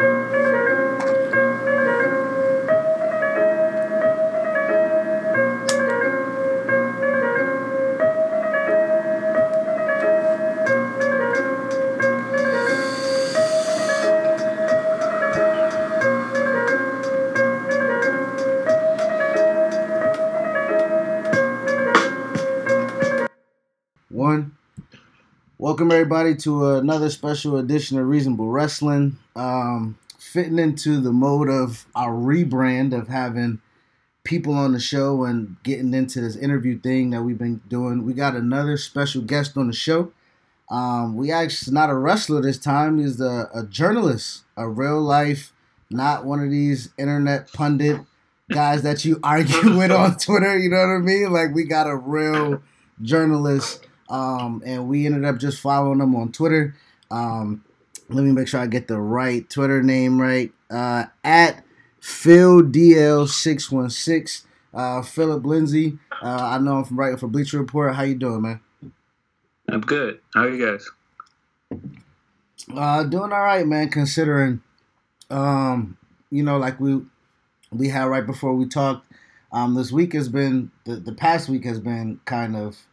One. Welcome everybody to another special edition of Reasonable Wrestling. Um, fitting into the mode of our rebrand of having people on the show and getting into this interview thing that we've been doing. We got another special guest on the show. Um, we actually not a wrestler this time. He's a, a journalist, a real life, not one of these internet pundit guys that you argue with on Twitter. You know what I mean? Like we got a real journalist, um, and we ended up just following him on Twitter. Um, let me make sure I get the right Twitter name right. Uh, at Phil DL six one six. Uh, Philip Lindsay. Uh, I know him from writing for Bleacher Report. How you doing, man? I'm good. How are you guys? Uh, doing all right, man. Considering, um, you know, like we we had right before we talked. Um, this week has been the, the past week has been kind of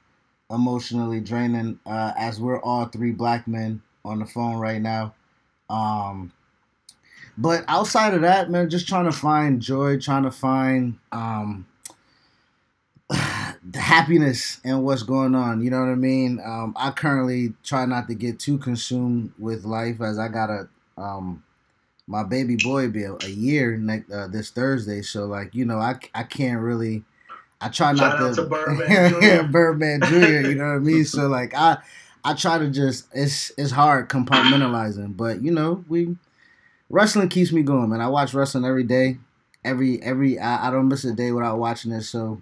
emotionally draining. Uh, as we're all three black men on the phone right now. Um, but outside of that, man, just trying to find joy, trying to find um, the happiness and what's going on. You know what I mean? Um, I currently try not to get too consumed with life as I got a um, my baby boy be a, year next uh, this Thursday. So like you know, I I can't really. I try not Shout out to, to Birdman Jr. Birdman Jr. You know what I mean? So like I I try to just it's it's hard compartmentalizing, but you know we wrestling keeps me going, man. I watch wrestling every day, every every I, I don't miss a day without watching it. So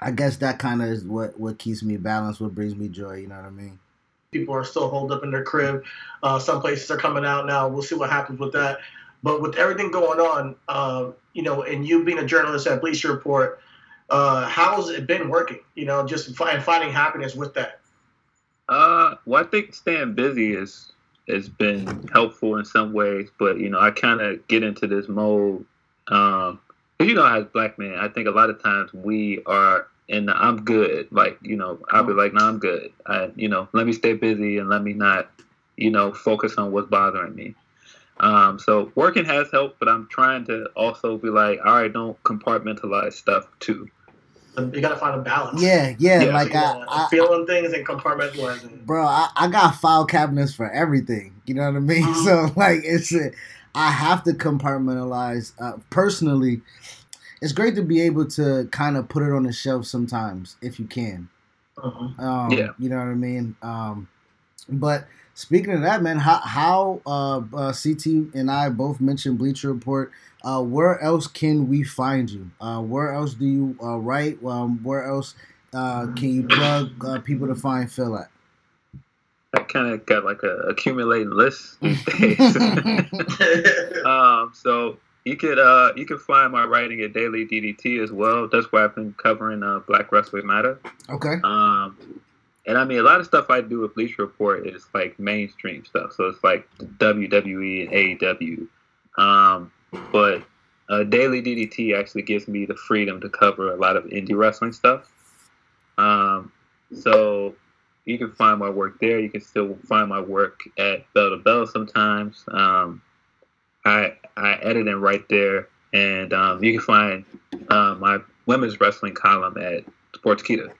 I guess that kind of is what what keeps me balanced, what brings me joy. You know what I mean? People are still holed up in their crib. Uh, some places are coming out now. We'll see what happens with that. But with everything going on, uh, you know, and you being a journalist at Bleacher Report, uh, how's it been working? You know, just and finding happiness with that. Uh, well, I think staying busy is has been helpful in some ways, but you know, I kind of get into this mode. Um, 'cause, you know, as black men, I think a lot of times we are in the I'm good. Like, you know, I'll be like, no, I'm good. I, you know, let me stay busy and let me not, you know, focus on what's bothering me. Um, so working has helped, but I'm trying to also be like, all right, don't compartmentalize stuff too. You got to find a balance. Yeah, yeah. Yeah, like I, I, feeling things and compartmentalizing. bro, I, I got file cabinets for everything. You know what I mean? Mhm. So like it's a, I have to compartmentalize. Uh, personally, it's great to be able to kind of put it on the shelf sometimes if you can. Mhm. Um, Yeah. You know what I mean? Um, but speaking of that, man, how, how uh, uh, CT and I both mentioned Bleacher Report. Uh, where else can we find you? Uh, where else do you uh, write? Um, where else uh, can you plug uh, people to find Phil at? I kind of got like a accumulating list these days. um, so you could uh, you can find my writing at Daily DDT as well. That's where I've been covering uh, Black Wrestling Matter. Okay. Um, and I mean, a lot of stuff I do with Bleacher Report is like mainstream stuff. So it's like WWE and AEW. Um, but uh, Daily DDT actually gives me the freedom to cover a lot of indie wrestling stuff. Um, so you can find my work there. You can still find my work at Bell to Bell sometimes. Um, I I edit it right there, and um, you can find uh, my women's wrestling column at Sportskeeda.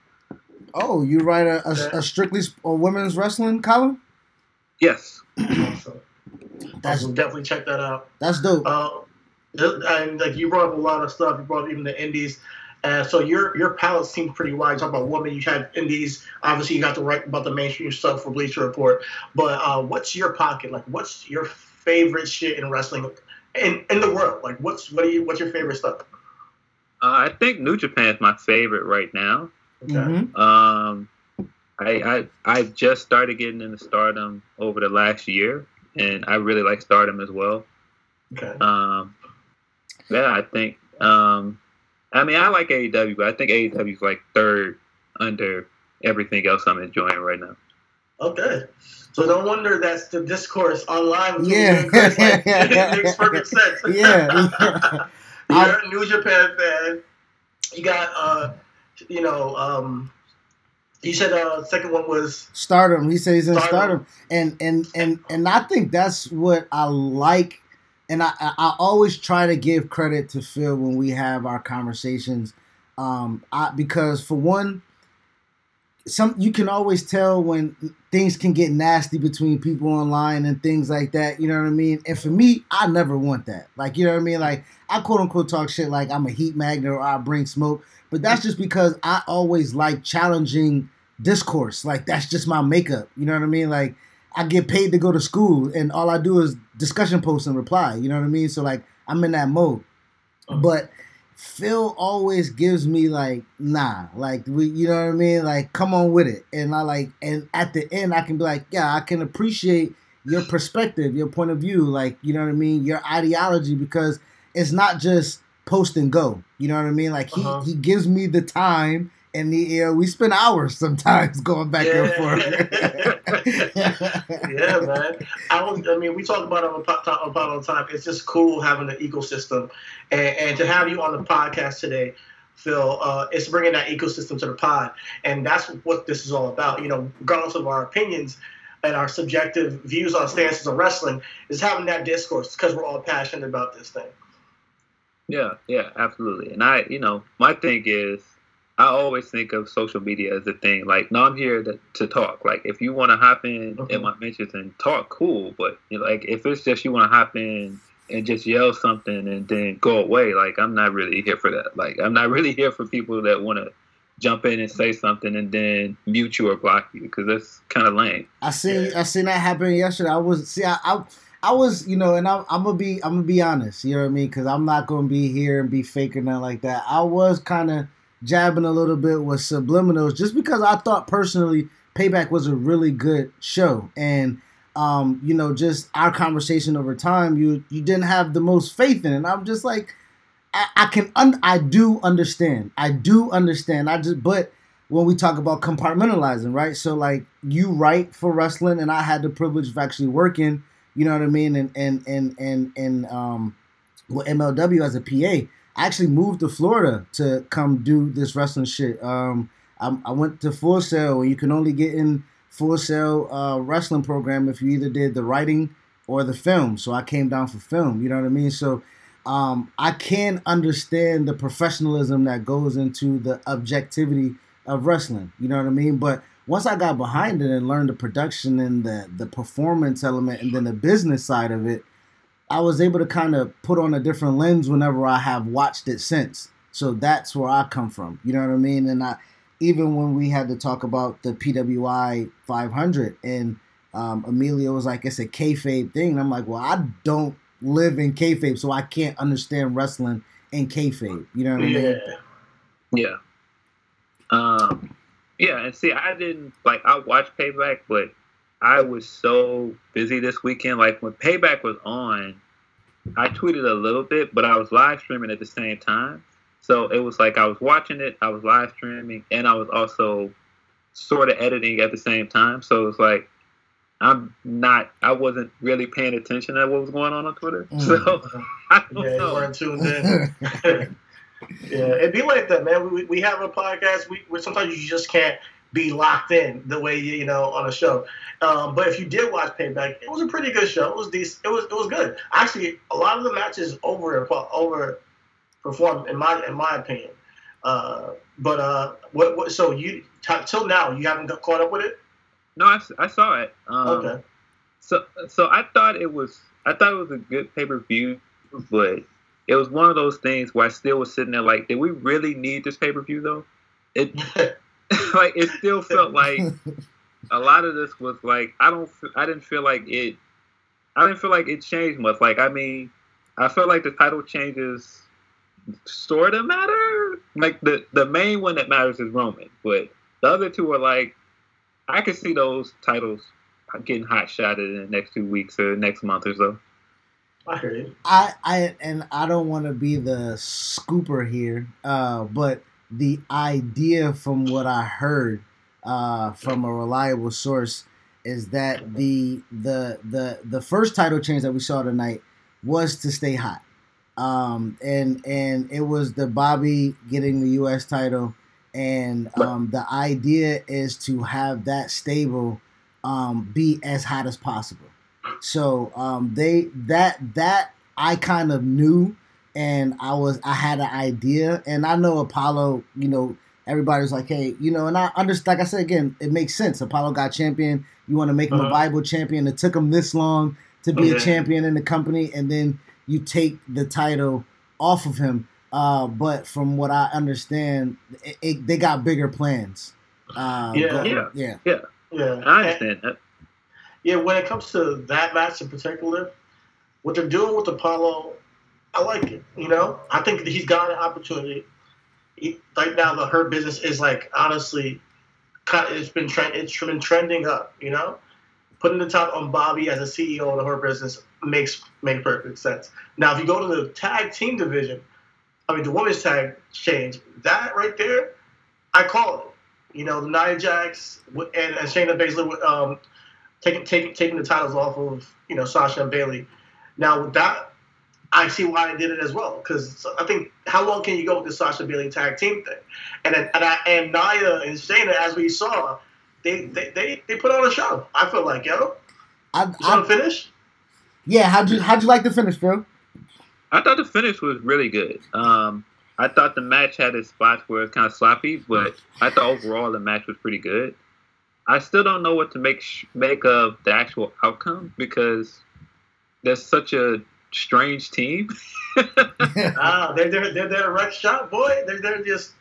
Oh, you write a, a, a strictly a women's wrestling column? Yes. so, that's definitely check that out. That's dope. Uh, and like you brought up a lot of stuff. You brought up even the indies. Uh, so your your palette seems pretty wide. You talk about women, you have indies. Obviously, you got to write about the mainstream stuff for Bleacher Report. But uh, what's your pocket? Like, what's your favorite shit in wrestling in, in the world? Like, what's what do you what's your favorite stuff? Uh, I think New Japan is my favorite right now. Okay. Mhm. Um, I, I I just started getting into Stardom over the last year, and I really like Stardom as well. Okay. Um, yeah, I think. Um, I mean, I like AEW, but I think AEW is like third under everything else I'm enjoying right now. Okay. So no wonder that's the discourse online between Yeah. you Chris. Like, it makes perfect sense. Yeah, yeah. You're a New Japan fan. You got, uh, you know, um, you said uh, second one was Stardom. He says he's in Stardom. Stardom, and and and and I think that's what I like. And I I I always try to give credit to Phil when we have our conversations, um, I, because for one, some you can always tell when things can get nasty between people online and things like that. You know what I mean? And for me, I never want that. Like you know what I mean? Like I quote unquote talk shit like I'm a heat magnet or I bring smoke, but that's just because I always like challenging discourse. Like that's just my makeup. You know what I mean? Like I get paid to go to school and all I do is discussion posts and reply. You know what I mean? So like I'm in that mode. Oh. But Phil always gives me like, nah, like we, you know what I mean? Like, come on with it. And I like, and at the end, I can be like, yeah, I can appreciate your perspective, your point of view, like, you know what I mean, your ideology, because it's not just post and go. You know what I mean? Like he Uh-huh. he gives me the time, and the, you know, we spend hours sometimes going back and forth. yeah, man. I was. I mean, we talk about it on the po- talk about it all the time. It's just cool having the ecosystem, and, and to have you on the podcast today, Phil. Uh, it's bringing that ecosystem to the pod, and that's what this is all about. You know, regardless of our opinions and our subjective views on stances of wrestling, is having that discourse because we're all passionate about this thing. Yeah, yeah, absolutely. And I, you know, my thing is, I always think of social media as a thing. Like, no, I'm here to, to talk. Like, if you want to hop in Mhm. in my mentions and talk, cool. But you know, like, if it's just you want to hop in and just yell something and then go away, like, I'm not really here for that. Like, I'm not really here for people that want to jump in and say something and then mute you or block you because that's kind of lame. I seen I seen that happen yesterday. I was see I I, I was you know, and I'm, I'm gonna be I'm gonna be honest. You know what I mean? Because I'm not gonna be here and be fake or nothing like that. I was kind of jabbing a little bit with subliminals just because I thought personally Payback was a really good show and. Um, you know, just our conversation over time, you you didn't have the most faith in it. And I'm just like, I, I can, un- I do understand, I do understand. I just, but when we talk about compartmentalizing, right? So like you write for wrestling, and I had the privilege of actually working. You know what I mean? And and and and and um, with MLW as a PA, actually moved to Florida to come do this wrestling shit. Um, I, I went to Full Sail, and you can only get in Full Sail uh, wrestling program if you either did the writing or the film. So I came down for film. You know what I mean? So um, I can understand the professionalism that goes into the objectivity of wrestling. You know what I mean? But once I got behind it and learned the production and the the performance element and then the business side of it, I was able to kind of put on a different lens whenever I have watched it since. So that's where I come from. You know what I mean? And I even when we had to talk about the PWI 500 and um, was like, it's a kayfabe thing. And I'm like, well, I don't live in kayfabe, so I can't understand wrestling in kayfabe. You know what I mean? Yeah. Yeah. Um, yeah, and see, I didn't like I watched Payback, but I was so busy this weekend. Like when Payback was on, I tweeted a little bit, but I was live streaming at the same time. So it was like I was watching it, I was live streaming, and I was also sort of editing at the same time. So it was like I'm not, I wasn't really paying attention to what was going on on Twitter. Mm. So I don't Yeah, you weren't tuned in. yeah, it'd be like that, man. We, we have a podcast. We, we sometimes you just can't be locked in the way you you know on a show. Um, but if you did watch Payback, it was a pretty good show. It was decent. It was it was good. Actually, a lot of the matches over over performed in my in my opinion. Uh, but uh, what, what so you t- till now you haven't got caught up with it? No, I, I saw it. Um, okay. So so I thought it was I thought it was a good pay per view, but it was one of those things where I still was sitting there like, did we really need this pay per view though? It like it still felt like a lot of this was like I don't I didn't feel like it I didn't feel like it changed much. Like I mean, I felt like the title changes sort of matter. Like the the main one that matters is Roman, but the other two are like I could see those titles getting hot shotted in the next two weeks or next month or so. I hear you. I, I and I don't want to be the scooper here, uh, but the idea from what I heard uh, from a reliable source is that the the the the first title change that we saw tonight was to stay hot, um, and and it was the Bobby getting the U.S. title, and um, the idea is to have that stable um, be as hot as possible. So um, they that that I kind of knew, and I was I had an idea, and I know Apollo. You know, everybody's like, hey, you know, and I understand. Like I said again, it makes sense. Apollo got champion. You want to make him uh-huh. a viable champion. It took him this long to be okay. a champion in the company, and then you take the title off of him. Uh, but from what I understand, it, it, they got bigger plans. Uh, yeah, but, yeah, yeah, yeah, yeah. I understand that. Yeah, when it comes to that match in particular, what they're doing with Apollo, I like it. You know, I think he's got an opportunity. He, right now, the Hurt Business is like honestly, it's been trend, it's been trending up. You know, putting the top on Bobby as a CEO of Hurt Business makes makes perfect sense. Now, if you go to the tag team division, I mean the women's tag change, that right there, I call it. You know, the Nia Jax and, and Shayna Baszler um, taking taking taking the titles off of you know Sasha and Bayley. Now with that, I see why they did it as well because I think how long can you go with the Sasha Bayley tag team thing? And and I, and Nia and Shayna, as we saw, they they, they, they put on a show. I feel like yo, I, you I, finish. Yeah, how'd you how'd you like the finish, bro? I thought the finish was really good. Um, I thought the match had its spots where it's kind of sloppy, but I thought overall the match was pretty good. I still don't know what to make sh- make of the actual outcome because there's such a strange team. ah, they're they're they're, they're a wreck shop, boy. They're they're just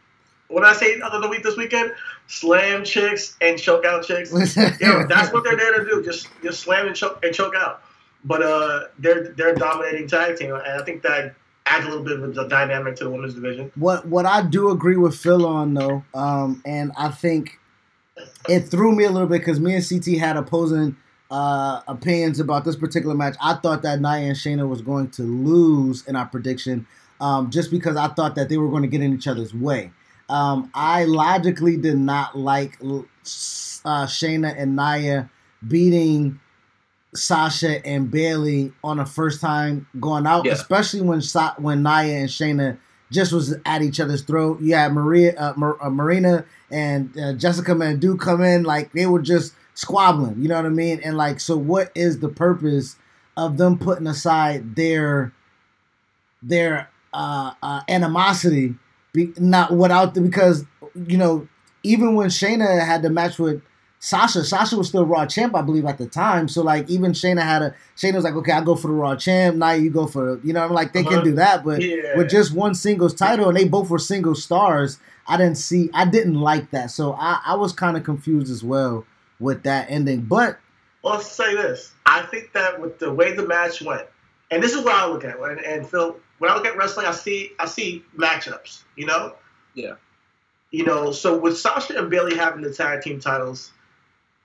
when I say other the week this weekend, slam chicks and choke out chicks. Yo, that's what they're there to do. Just just slam and choke and choke out. But uh, they're they're a dominating tag team, and I think that adds a little bit of a dynamic to the women's division. What what I do agree with Phil on though, um, and I think it threw me a little bit because me and CT had opposing uh, opinions about this particular match. I thought that Nia and Shayna was going to lose in our prediction, um, just because I thought that they were going to get in each other's way. Um, I logically did not like uh, Shayna and Nia beating Sasha and Bayley on the first time going out, yeah. especially when Sa- when Nia and Shayna just was at each other's throat. You had Maria, uh, Mar- uh, Marina, and uh, Jessamyn Mandou come in like they were just squabbling. You know what I mean? And like, so what is the purpose of them putting aside their their uh, uh, animosity? Be, not without the because you know even when Shayna had the match with Sasha, Sasha was still Raw champ, I believe, at the time. So like even Shayna had a Shayna was like, okay, I go for the Raw champ. Now you go for you know, I'm like they uh-huh. can do that, but yeah. with just one singles title and they both were single stars, I didn't see, I didn't like that. So I, I was kind of confused as well with that ending. But well, let's say this: I think that with the way the match went, and this is what I look at, and, and Phil, when I look at wrestling, I see I see matchups. You know. Yeah. You know, so with Sasha and Bayley having the tag team titles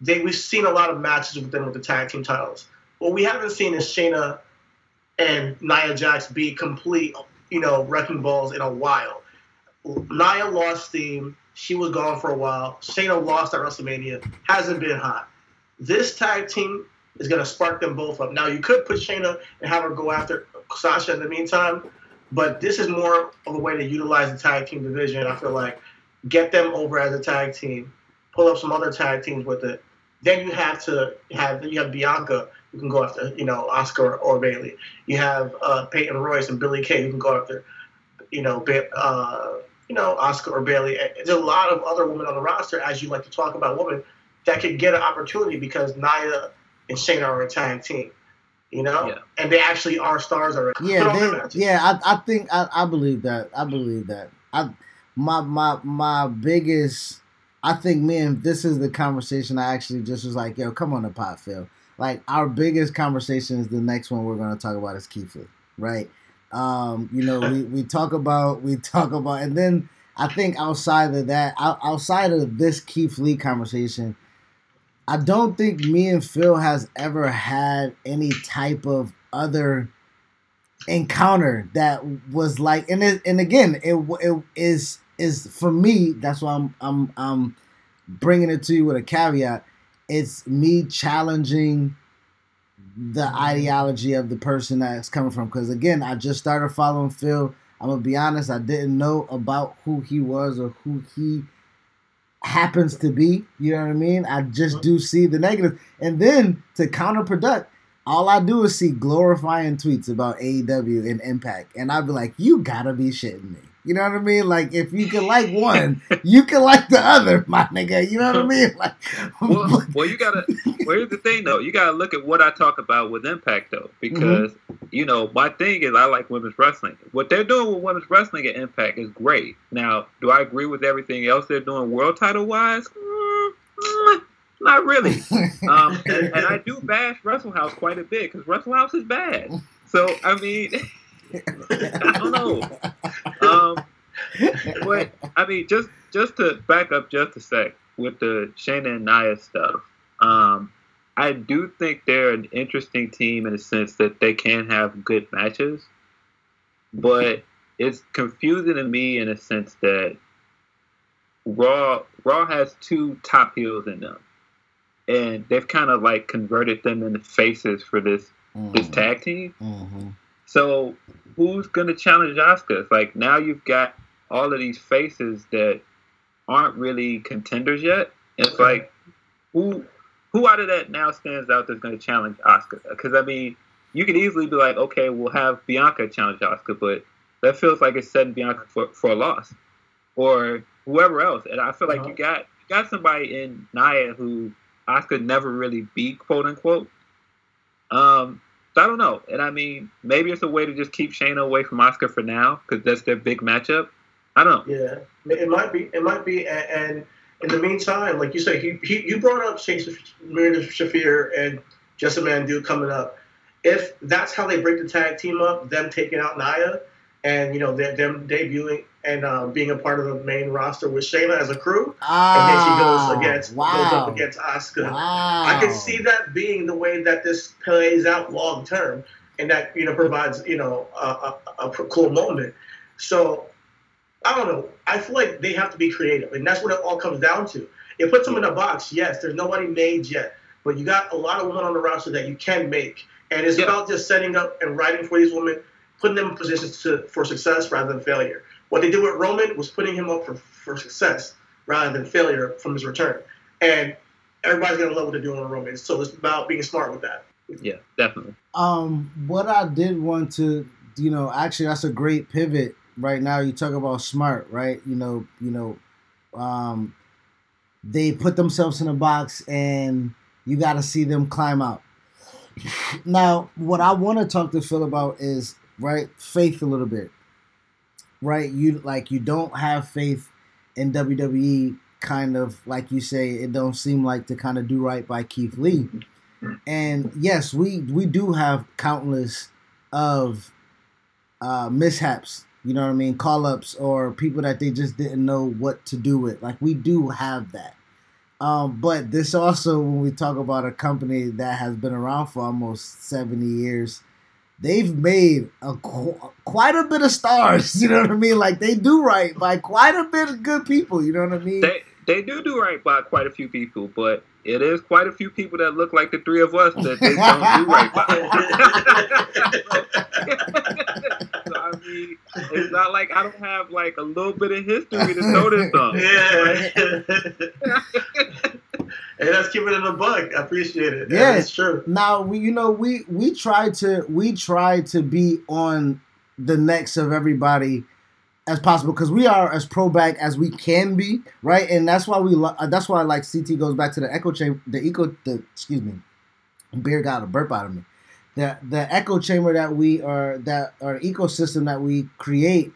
they we've seen a lot of matches with them with the tag team titles. What we haven't seen is Shayna and Nia Jax be complete, you know, wrecking balls in a while. Nia lost steam. She was gone for a while. Shayna lost at WrestleMania. Hasn't been hot. This tag team is going to spark them both up. Now, you could put Shayna and have her go after Sasha in the meantime, but this is more of a way to utilize the tag team division. I feel like get them over as a tag team pull up some other tag teams with it. Then you have to have you have Bianca who can go after you know Asuka or Bayley. You have uh, Peyton Royce and Billy Kay who can go after you know uh, you know Asuka or Bayley. Eh, there's a lot of other women on the roster, as you like to talk about women, that could get an opportunity because Nia and Shayna are a tag team. You know, yeah. and they actually are stars already. Yeah, they, yeah. I, I think I, I believe that. I believe that. I my my my biggest. I think man, this is the conversation I actually just was like, yo, come on the pot, Phil. Like our biggest conversation is the next one we're gonna talk about is Keith Lee, right? Um, you know, we, we talk about we talk about, and then I think outside of that, outside of this Keith Lee conversation, I don't think me and Phil has ever had any type of other encounter that was like, and it, and again, it it is is for me. That's why I'm I'm I'm bringing it to you with a caveat. It's me challenging the ideology of the person that's coming from. Because again, I just started following Phil. I'm gonna be honest, I didn't know about who he was or who he happens to be. You know what I mean? I just do see the negative. And then to counterproduct, all I do is see glorifying tweets about AEW and Impact. And I'd be like, you gotta be shitting me. You know what I mean? Like if you can like one, you can like the other, my nigga. You know what I mean? Like, well, well, you gotta. Well, here's the thing though. You gotta look at what I talk about with Impact though, because mm-hmm. you know my thing is I like women's wrestling. What they're doing with women's wrestling at Impact is great. Now, do I agree with everything else they're doing world title wise? Mm, mm, not really. um, and, and, I do bash Wrestle House quite a bit because Wrestle House is bad. So I mean. I don't know. Um, but I mean, just just to back up just a sec with the Shayna and Nia stuff. Um, I do think they're an interesting team in the sense that they can have good matches, but it's confusing to me in a sense that Raw Raw has two top heels in them, and they've kind of like converted them into faces for this mm-hmm. this tag team. Mm-hmm. So who's gonna challenge Asuka? It's like now you've got all of these faces that aren't really contenders yet. It's like who who out of that now stands out that's gonna challenge Asuka? Because I mean, you could easily be like, okay, we'll have Bianca challenge Asuka, but that feels like it's setting Bianca for, for a loss, or whoever else. And I feel like uh-huh. you got you got somebody in Nia who Asuka never really beat, quote unquote. Um, so I don't know. And I mean, maybe it's a way to just keep Shayna away from Asuka for now because that's their big matchup. I don't know. Yeah, it might be. It might be. And in the meantime, like you said, he, he you brought up Marina Shafir and Jessamyn Duke coming up. If that's how they break the tag team up, them taking out Nia, and you know them debuting and uh, being a part of the main roster with Shayna as a crew, oh, and then she goes ah, against wow. goes up against Asuka. Wow. I can see that being the way that this plays out long term, and that you know provides you know a, a, a cool moment. So I don't know. I feel like they have to be creative, and that's what it all comes down to. It puts them in a box. Yes, there's nobody made yet, but you got a lot of women on the roster that you can make, and it's yeah. about just setting up and writing for these women, putting them in positions to, for success rather than failure. What they did with Roman was putting him up for, for success rather than failure from his return. And everybody's gonna love what they're doing with Roman. So it's about being smart with that. Yeah, definitely. Um, what I did want to, you know, actually that's a great pivot right now. You talk about smart, right? You know, you know, um, they put themselves in a box and you got to see them climb out. Now, what I want to talk to Phil about is right faith a little bit right? You like you don't have faith in WWE kind of like you say it don't seem like to kind of do right by Keith Lee. And yes, we we do have countless of uh, mishaps, you know what I mean, call ups or people that they just didn't know what to do with. Like we do have that. Um, but this also, when we talk about a company that has been around for almost 70 years, they've made a quite a bit of stars. You know what I mean? Like they do right by quite a bit of good people. You know what I mean? They they do do right by quite a few people, but it is quite a few people that look like the three of us that they don't do right by. so, I mean, it's not like I don't have like a little bit of history to know this on. Yeah. Hey, that's keeping it a bug. I appreciate it. Yeah, it's true. Now we, you know, we we try to we try to be on the necks of everybody as possible because we are as pro back as we can be, right? And that's why we uh, that's why like CT goes back to the echo chamber, the eco, the excuse me, beer got a burp out of me. The the echo chamber that we are that our ecosystem that we create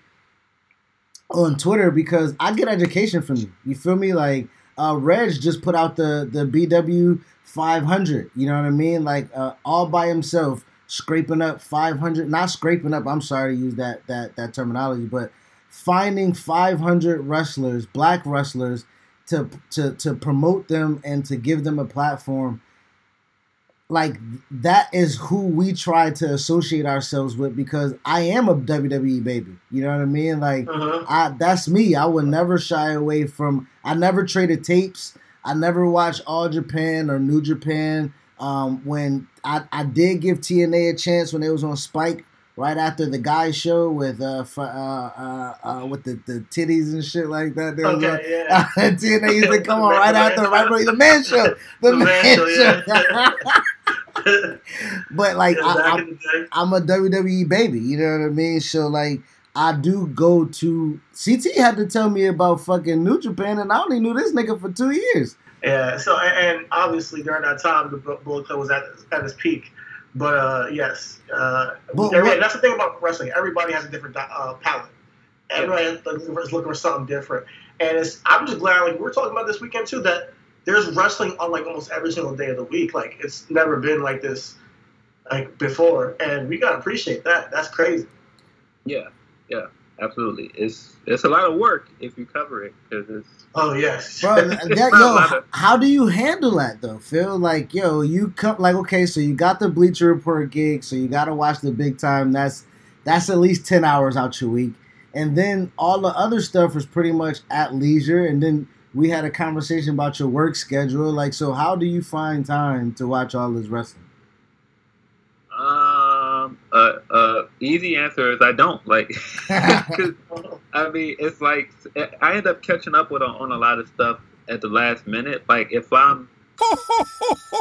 on Twitter because I get education from you. You feel me? Like uh, Reg just put out the the BW 500. You know what I mean? Like uh, all by himself, scraping up 500. Not scraping up. I'm sorry to use that that that terminology, but finding 500 wrestlers, black wrestlers, to to to promote them and to give them a platform like that is who we try to associate ourselves with because I am a WWE baby. You know what I mean? Like uh-huh. I that's me. I would never shy away from I never traded tapes. I never watched All Japan or New Japan. Um, when I, I did give TNA a chance when it was on Spike right after the guy show with uh, uh, uh, uh, with the, the titties and shit like that. There okay, was, yeah. TNA used to come on right after right before the man show. The, the man, man show. show. Yeah. but like I, am I'm a WWE baby, you know what I mean? So like I do go to CT had to tell me about fucking New Japan, and I only knew this nigga for two years. Yeah. So and obviously during that time, the Bullet Club was at at its peak. But uh, yes, uh, but, that's the thing about wrestling. Everybody has a different uh, palette. Everybody is looking for something different, and it's. I'm just glad, like we are talking about this weekend too, that there's wrestling on like almost every single day of the week. Like it's never been like this like before, and we gotta appreciate that. That's crazy. Yeah, yeah, absolutely. It's it's a lot of work if you cover it because it's. Oh yes, bro. That, yo, how do you handle that though, Phil? Like, yo, you come like okay, so you got the Bleacher Report gig, so you got to watch the big time. That's that's at least ten hours out your week, and then all the other stuff is pretty much at leisure, and then we had a conversation about your work schedule. Like, so how do you find time to watch all this wrestling? Uh, uh, easy answer is I don't like. I mean, it's like I end up catching up with on a lot of stuff at the last minute. Like if I'm you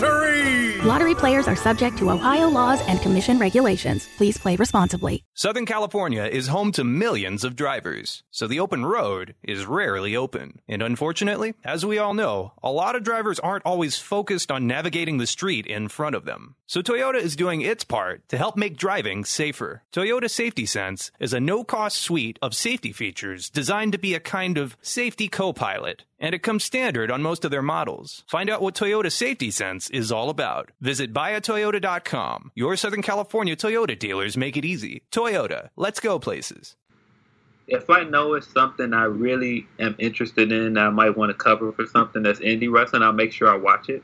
Lottery. Lottery players are subject to Ohio laws and commission regulations. Please play responsibly. Southern California is home to millions of drivers, so the open road is rarely open. And unfortunately, as we all know, a lot of drivers aren't always focused on navigating the street in front of them. So Toyota is doing its part to help make driving safer. Toyota Safety Sense is a no-cost suite of safety features designed to be a kind of safety co-pilot and it comes standard on most of their models. Find out what Toyota Safety Sense is all about. Visit buyatoyota.com. Your Southern California Toyota dealers make it easy. Toyota, let's go places. If I know it's something I really am interested in, I might want to cover for something that's indie wrestling, I'll make sure I watch it.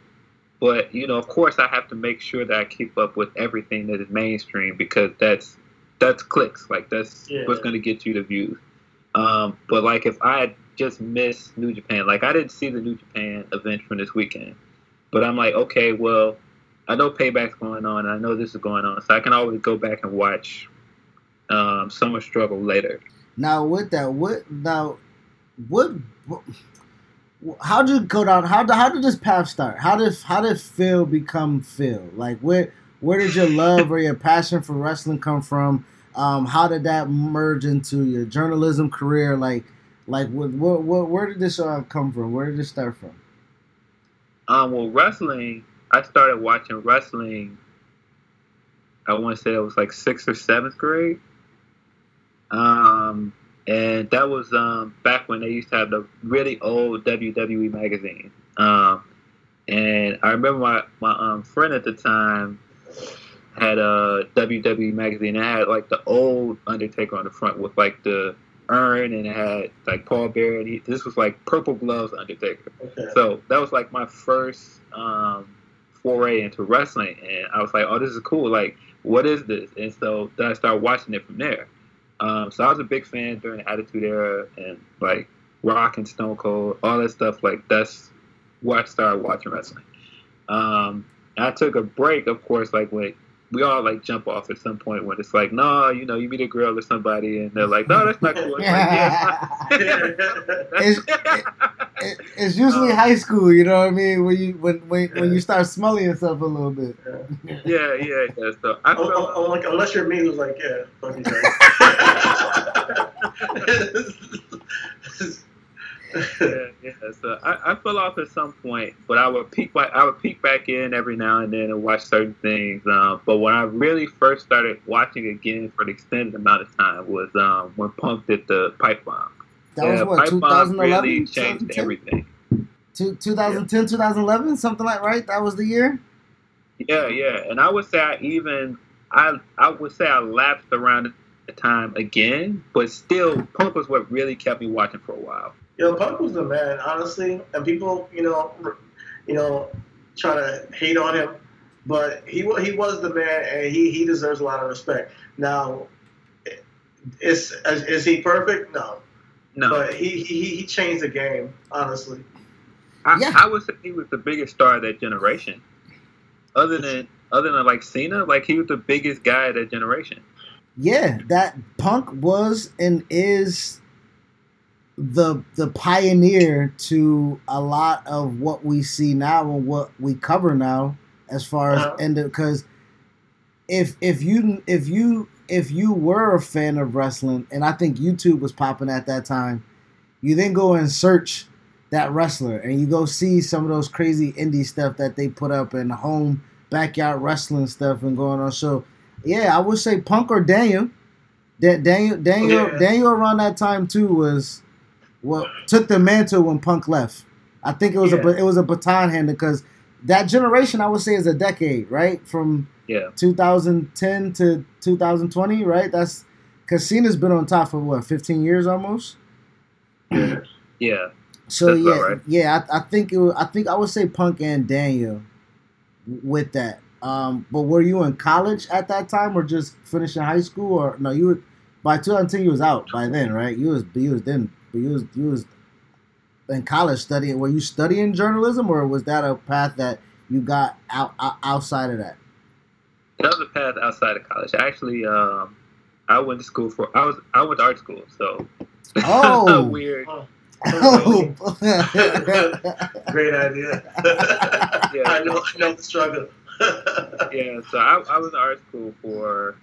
But, you know, of course I have to make sure that I keep up with everything that is mainstream because that's that's clicks. Like that's yeah. what's gonna get you the views. Um, but like if I just missed New Japan. Like I didn't see the New Japan event from this weekend, but I'm like, okay, well, I know Payback's going on, and I know this is going on, so I can always go back and watch um, Summer Struggle later. Now with that, what now? What? what how did you go down? How did how did this path start? How did how did Phil become Phil? Like where where did your love or your passion for wrestling come from? Um, how did that merge into your journalism career? Like like, what, what, what, where did this all come from? Where did it start from? Um, well, wrestling. I started watching wrestling. I want to say it was like sixth or seventh grade. Um, and that was um, back when they used to have the really old WWE magazine. Um, and I remember my my um, friend at the time had a WWE magazine. It had like the old Undertaker on the front with like the urn and it had like Paul Bearer. And he, this was like Purple Gloves Undertaker. Okay. So that was like my first um, foray into wrestling, and I was like, oh, this is cool. Like what is this? And so then I started watching it from there. Um, so I was a big fan during the Attitude Era and like Rock and Stone Cold, all that stuff. Like that's where I started watching wrestling. Um, I took a break, of course, like when we all like jump off at some point when it's like, no, you know, you meet a girl or somebody, and they're like, no, that's not cool. It's, like, yeah, it's, it, it's usually um, high school, you know what I mean? When you when when, when you start smelling yourself a little bit. Yeah, yeah, yeah. So I oh, oh, oh, like, unless you're me, who's like, yeah, fuck you, yeah, yeah. So I, I fell off at some point, but I would peek back. I would peek back in every now and then and watch certain things. Um, but when I really first started watching again for an extended amount of time was um, when Punk did the pipe bomb. That was what 2011. Really changed everything. 2010, yeah. 2011, something like that, right. That was the year. Yeah, yeah, and I would say I even I I would say I lapsed around the time again, but still, Punk was what really kept me watching for a while. You know, Punk was the man, honestly, and people, you know, you know, try to hate on him, but he he was the man, and he he deserves a lot of respect. Now, is is he perfect? No, no. But he he he changed the game, honestly. I, yeah. I would say he was the biggest star of that generation. Other than other than like Cena, like he was the biggest guy of that generation. Yeah, that Punk was and is the the pioneer to a lot of what we see now and what we cover now as far as uh-huh. and because if if you if you if you were a fan of wrestling and I think YouTube was popping at that time, you then go and search that wrestler and you go see some of those crazy indie stuff that they put up and home backyard wrestling stuff and going on. So yeah, I would say Punk or Daniel. Daniel Daniel yeah. Daniel around that time too was well took the mantle when Punk left. I think it was yeah. a it was a baton hand because that generation I would say is a decade, right? From yeah 2010 to 2020, right? That's because Cena's been on top for what 15 years almost. yeah. So That's yeah, right. yeah, I, I, think it. Was, I think I would say Punk and Daniel with that. Um, but were you in college at that time, or just finishing high school, or no? You were by 2010. You was out by then, right? You was you was then but you was you was in college studying. Were you studying journalism, or was that a path that you got out, out outside of that? That was a path outside of college. Actually, um, I went to school for I was I went to art school, so oh weird. Oh. Great idea. yeah, I know, I know the struggle. yeah, so I, I was in art school for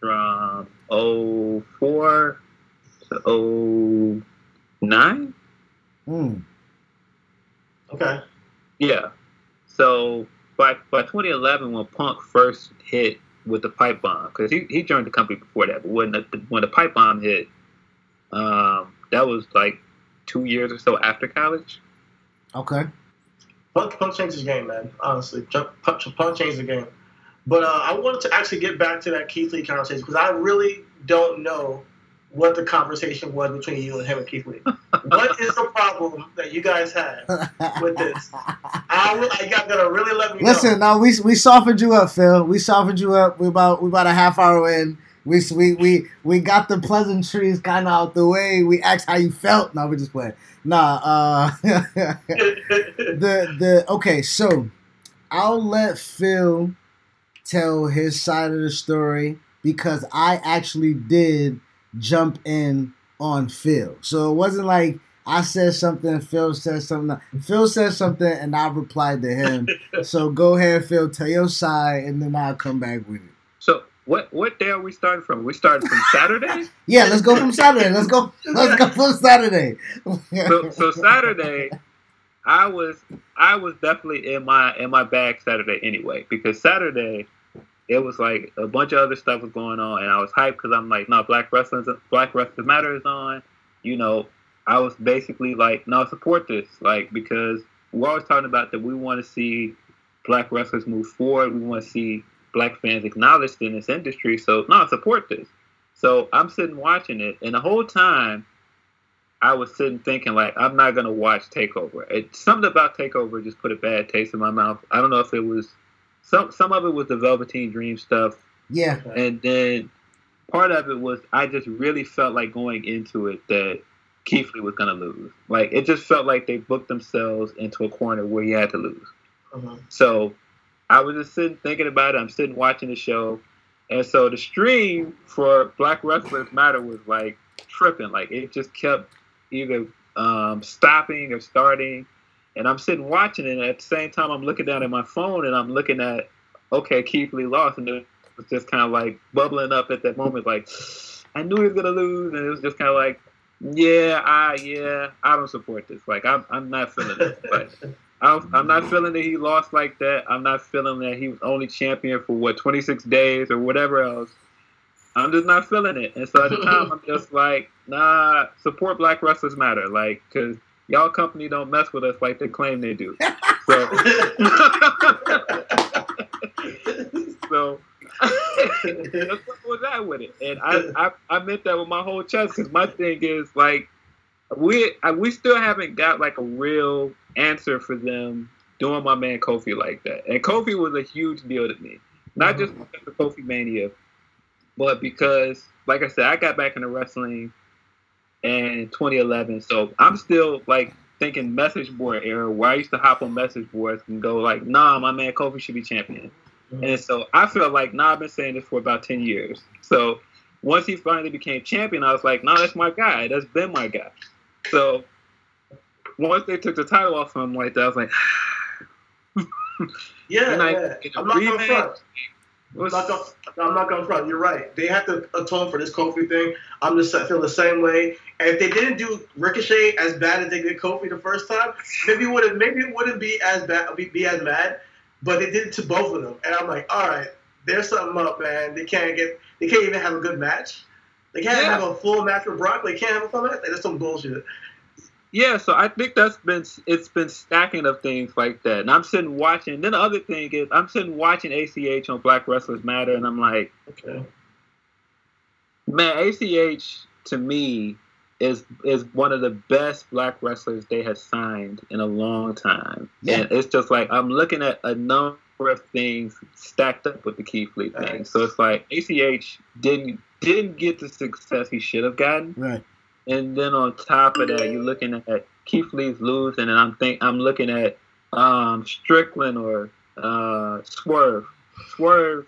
from 04 to 09. Hmm. Okay. Yeah. So by by 2011, when Punk first hit with the pipe bomb, because he, he joined the company before that, but when the when the pipe bomb hit, um, that was like two years or so after college. Okay. Punk, Punk changed his game, man. Honestly, Punk, Punk changed the game. But uh, I wanted to actually get back to that Keith Lee conversation because I really don't know what the conversation was between you and him and Keith Lee. what is the problem that you guys had with this? I, I got gonna really let me Listen, know. no, we we softened you up, Phil. We softened you up. We about we about a half hour in. We we we we got the pleasantries kind of out the way. We asked how you felt. No, we just playing. Nah, uh, the the okay. So I'll let Phil tell his side of the story because I actually did jump in on Phil. So it wasn't like I said something, Phil said something. Phil said something, and I replied to him. so go ahead, Phil, tell your side, and then I'll come back with it. So what what day are we starting from? We started from Saturday. yeah, let's go from Saturday. Let's go. Let's go from Saturday. so, so Saturday, I was I was definitely in my in my bag Saturday anyway because Saturday it was like a bunch of other stuff was going on, and I was hyped because I'm like, no, Black Wrestling, Black Wrestling Matter is on. You know, I was basically like, no, support this, like because we're always talking about that we want to see Black wrestlers move forward. We want to see Black fans acknowledged in this industry. So no, support this. So I'm sitting watching it, and the whole time I was sitting thinking like, I'm not gonna watch Takeover. It, something about Takeover just put a bad taste in my mouth. I don't know if it was some some of it was the Velveteen Dream stuff, Yeah. and then part of it was I just really felt like going into it that Keith Lee was gonna lose. Like it just felt like they booked themselves into a corner where he had to lose. Uh-huh. So I was just sitting thinking about it. I'm sitting watching the show, and so the stream for Black Wrestlers Matter was like tripping. Like it just kept either um, stopping or starting, and I'm sitting watching it. And at the same time, I'm looking down at my phone and I'm looking at okay, Keith Lee lost, and it was just kind of like bubbling up at that moment. Like I knew he was gonna lose, and it was just kind of like. Yeah, I yeah, I don't support this. Like I'm, I'm not feeling it. Like I'm, I'm not feeling that he lost like that. I'm not feeling that he was only champion for what 26 days or whatever else. I'm just not feeling it. And so at the time, I'm just like, nah, support Black Wrestlers Matter, like, cause y'all company don't mess with us like they claim they do. So, so that's what was that with it. And I, I, I meant that with my whole chest because my thing is like, we I- we still haven't got like a real answer for them doing my man Kofi like that. And Kofi was a huge deal to me, not just mm-hmm. because of Kofi Mania, but because, like I said, I got back into wrestling in 2011, so I'm still like thinking message board era, where I used to hop on message boards and go like, "Nah, my man Kofi should be champion." Mm-hmm. And so I feel like, nah, I've been saying this for about 10 years. So once he finally became champion, I was like, nah, that's my guy. That's been my guy. So once they took the title off him like that, I was like, Yeah, And I- yeah. I'm not gonna rematch, front. it was- I'm not, gonna, I'm not gonna front. You're right. They have to atone for this Kofi thing. I'm just I feel the same way. And if they didn't do Ricochet as bad as they did Kofi the first time, maybe it would maybe it wouldn't be as bad be, be as mad. But they did it to both of them, and I'm like, all right, there's something up, man. They can't get they can't even have a good match. They can't Yeah. have a full match with Brock. They can't have a full match. That's some bullshit. Yeah, so I think that's been it's been stacking of things like that. And I'm sitting watching. Then the other thing is I'm sitting watching ACH on Black Wrestlers Matter, and I'm like, Okay. man, ACH to me is is one of the best black wrestlers they have signed in a long time. Yeah. And it's just like I'm looking at a number of things stacked up with the Keith Lee thing. Right. So it's like ACH didn't didn't get the success he should have gotten. Right. And then on top of that, you're looking at Keith Lee's losing, and I'm think I'm looking at um, Strickland or uh, Swerve. Swerve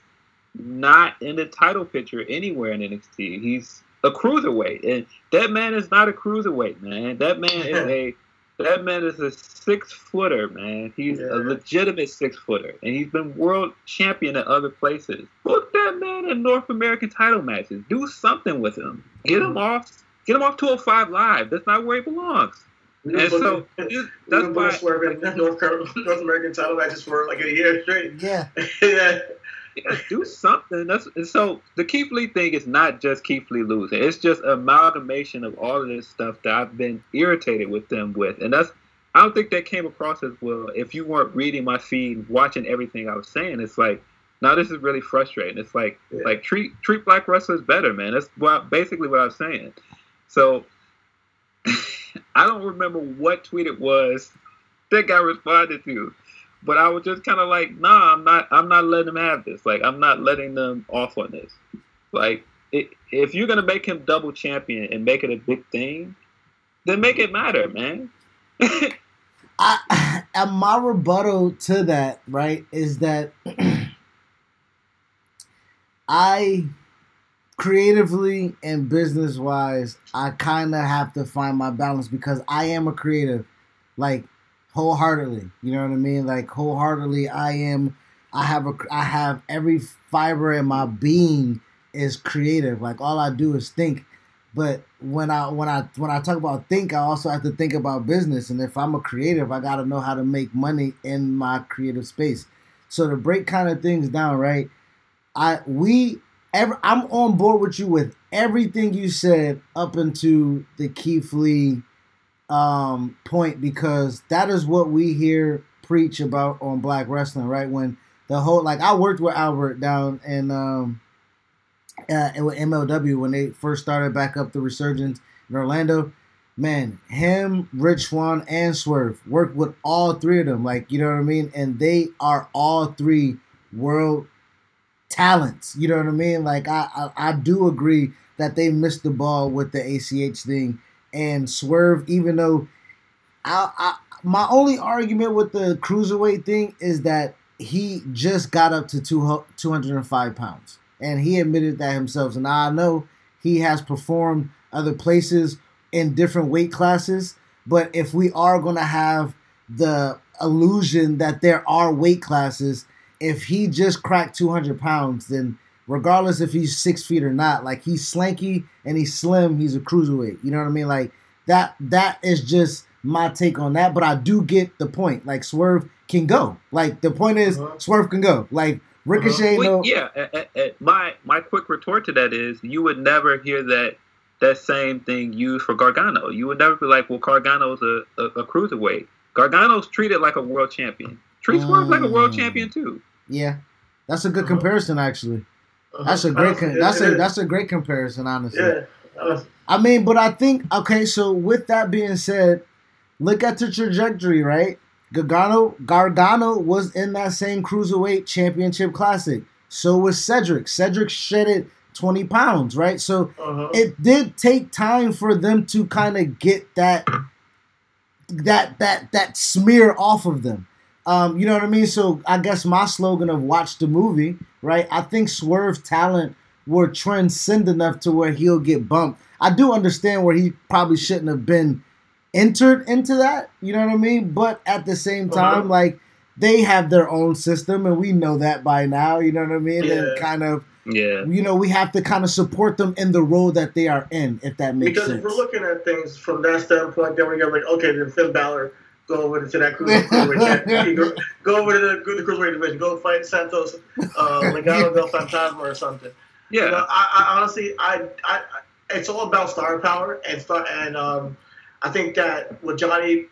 not in the title picture anywhere in NXT. He's a cruiserweight, and that man is not a cruiserweight, man. That man is a that man is a six footer, man. He's Yeah. a legitimate six footer, and he's been world champion at other places. Put that man in North American title matches. Do something with him. Get him off. Get him off 205 Live. That's not where he belongs. We And so this- that's were why. putting Swerve in North, Car- North American title matches for like a year straight. Yeah. yeah. Yeah, do something. That's and so the Keith Lee thing is not just Keith Lee losing. It's just amalgamation of all of this stuff that I've been irritated with them with, and that's. I don't think that came across as well. If you weren't reading my feed, watching everything I was saying, it's like, now this is really frustrating. It's like, Yeah. like treat treat black wrestlers better, man. That's what basically what I was saying. So, I don't remember what tweet it was that got responded to, but I was just kind of like, nah, I'm not, I'm not letting them have this. Like, I'm not letting them off on this. Like, it, if you're gonna make him double champion and make it a big thing, then make it matter, man. I, and my rebuttal to that, right, is that I creatively and business wise, I kind of have to find my balance because I am a creative, like wholeheartedly. You know what I mean? Like wholeheartedly, I am. I have a. I have every fiber in my being is creative. Like all I do is think. But when I when I when I talk about think, I also have to think about business. And if I'm a creative, I got to know how to make money in my creative space. So to break kind of things down, right? I we ever I'm on board with you with everything you said up into the Keith Lee um, point because that is what we hear preach about on Black Wrestling, right? When the whole like I worked with Albert down in um, uh, with MLW when they first started back up the resurgence in Orlando. Man, him, Rich Swann, and Swerve worked with all three of them. Like, you know what I mean? And they are all three world talents. You know what I mean? Like I, I, I do agree that they missed the ball with the ACH thing and Swerve, even though I, I my only argument with the cruiserweight thing is that he just got up to two, 205 pounds. And he admitted that himself. And I know he has performed other places in different weight classes. But if we are going to have the illusion that there are weight classes, if he just cracked 200 pounds, then regardless if he's six feet or not, like he's slanky and he's slim, he's a cruiserweight. You know what I mean? Like that. That is just my take on that. But I do get the point. Like Swerve can go. Like the point is, uh-huh. Swerve can go. Like Ricochet. Uh-huh. Well, yeah. my my quick retort to that is, you would never hear that that same thing used for Gargano. You would never be like, well, Gargano's a, a, a cruiserweight. Gargano's treated like a world champion. Treat Swerve like a world mm. champion too. Yeah, that's a good uh-huh. comparison, actually. Uh-huh. That's a great. That's a that's a great comparison, honestly. Yeah. I mean, but I think okay. So with that being said, look at the trajectory, right? Gargano Gargano was in that same cruiserweight championship classic. So was Cedric. Cedric shedded 20 pounds, right? So uh-huh. it did take time for them to kind of get that that that that smear off of them. Um, you know what I mean? So I guess my slogan of watch the movie, right? I think Swerve talent will transcend enough to where he'll get bumped. I do understand where he probably shouldn't have been entered into that. You know what I mean? But at the same time, uh-huh. like they have their own system, and we know that by now. You know what I mean? Yeah. And kind of, yeah. You know, we have to kind of support them in the role that they are in, if that makes because sense. Because if we're looking at things from that standpoint, then we got like, okay, then Finn Balor go over to that cruiserweight. go, go over to the, the cruiserweight division. Go fight Santos, uh, Legado del Fantasma or something. Yeah. You know, I, I, honestly, I, I, it's all about star power and star and um, I think that what Johnny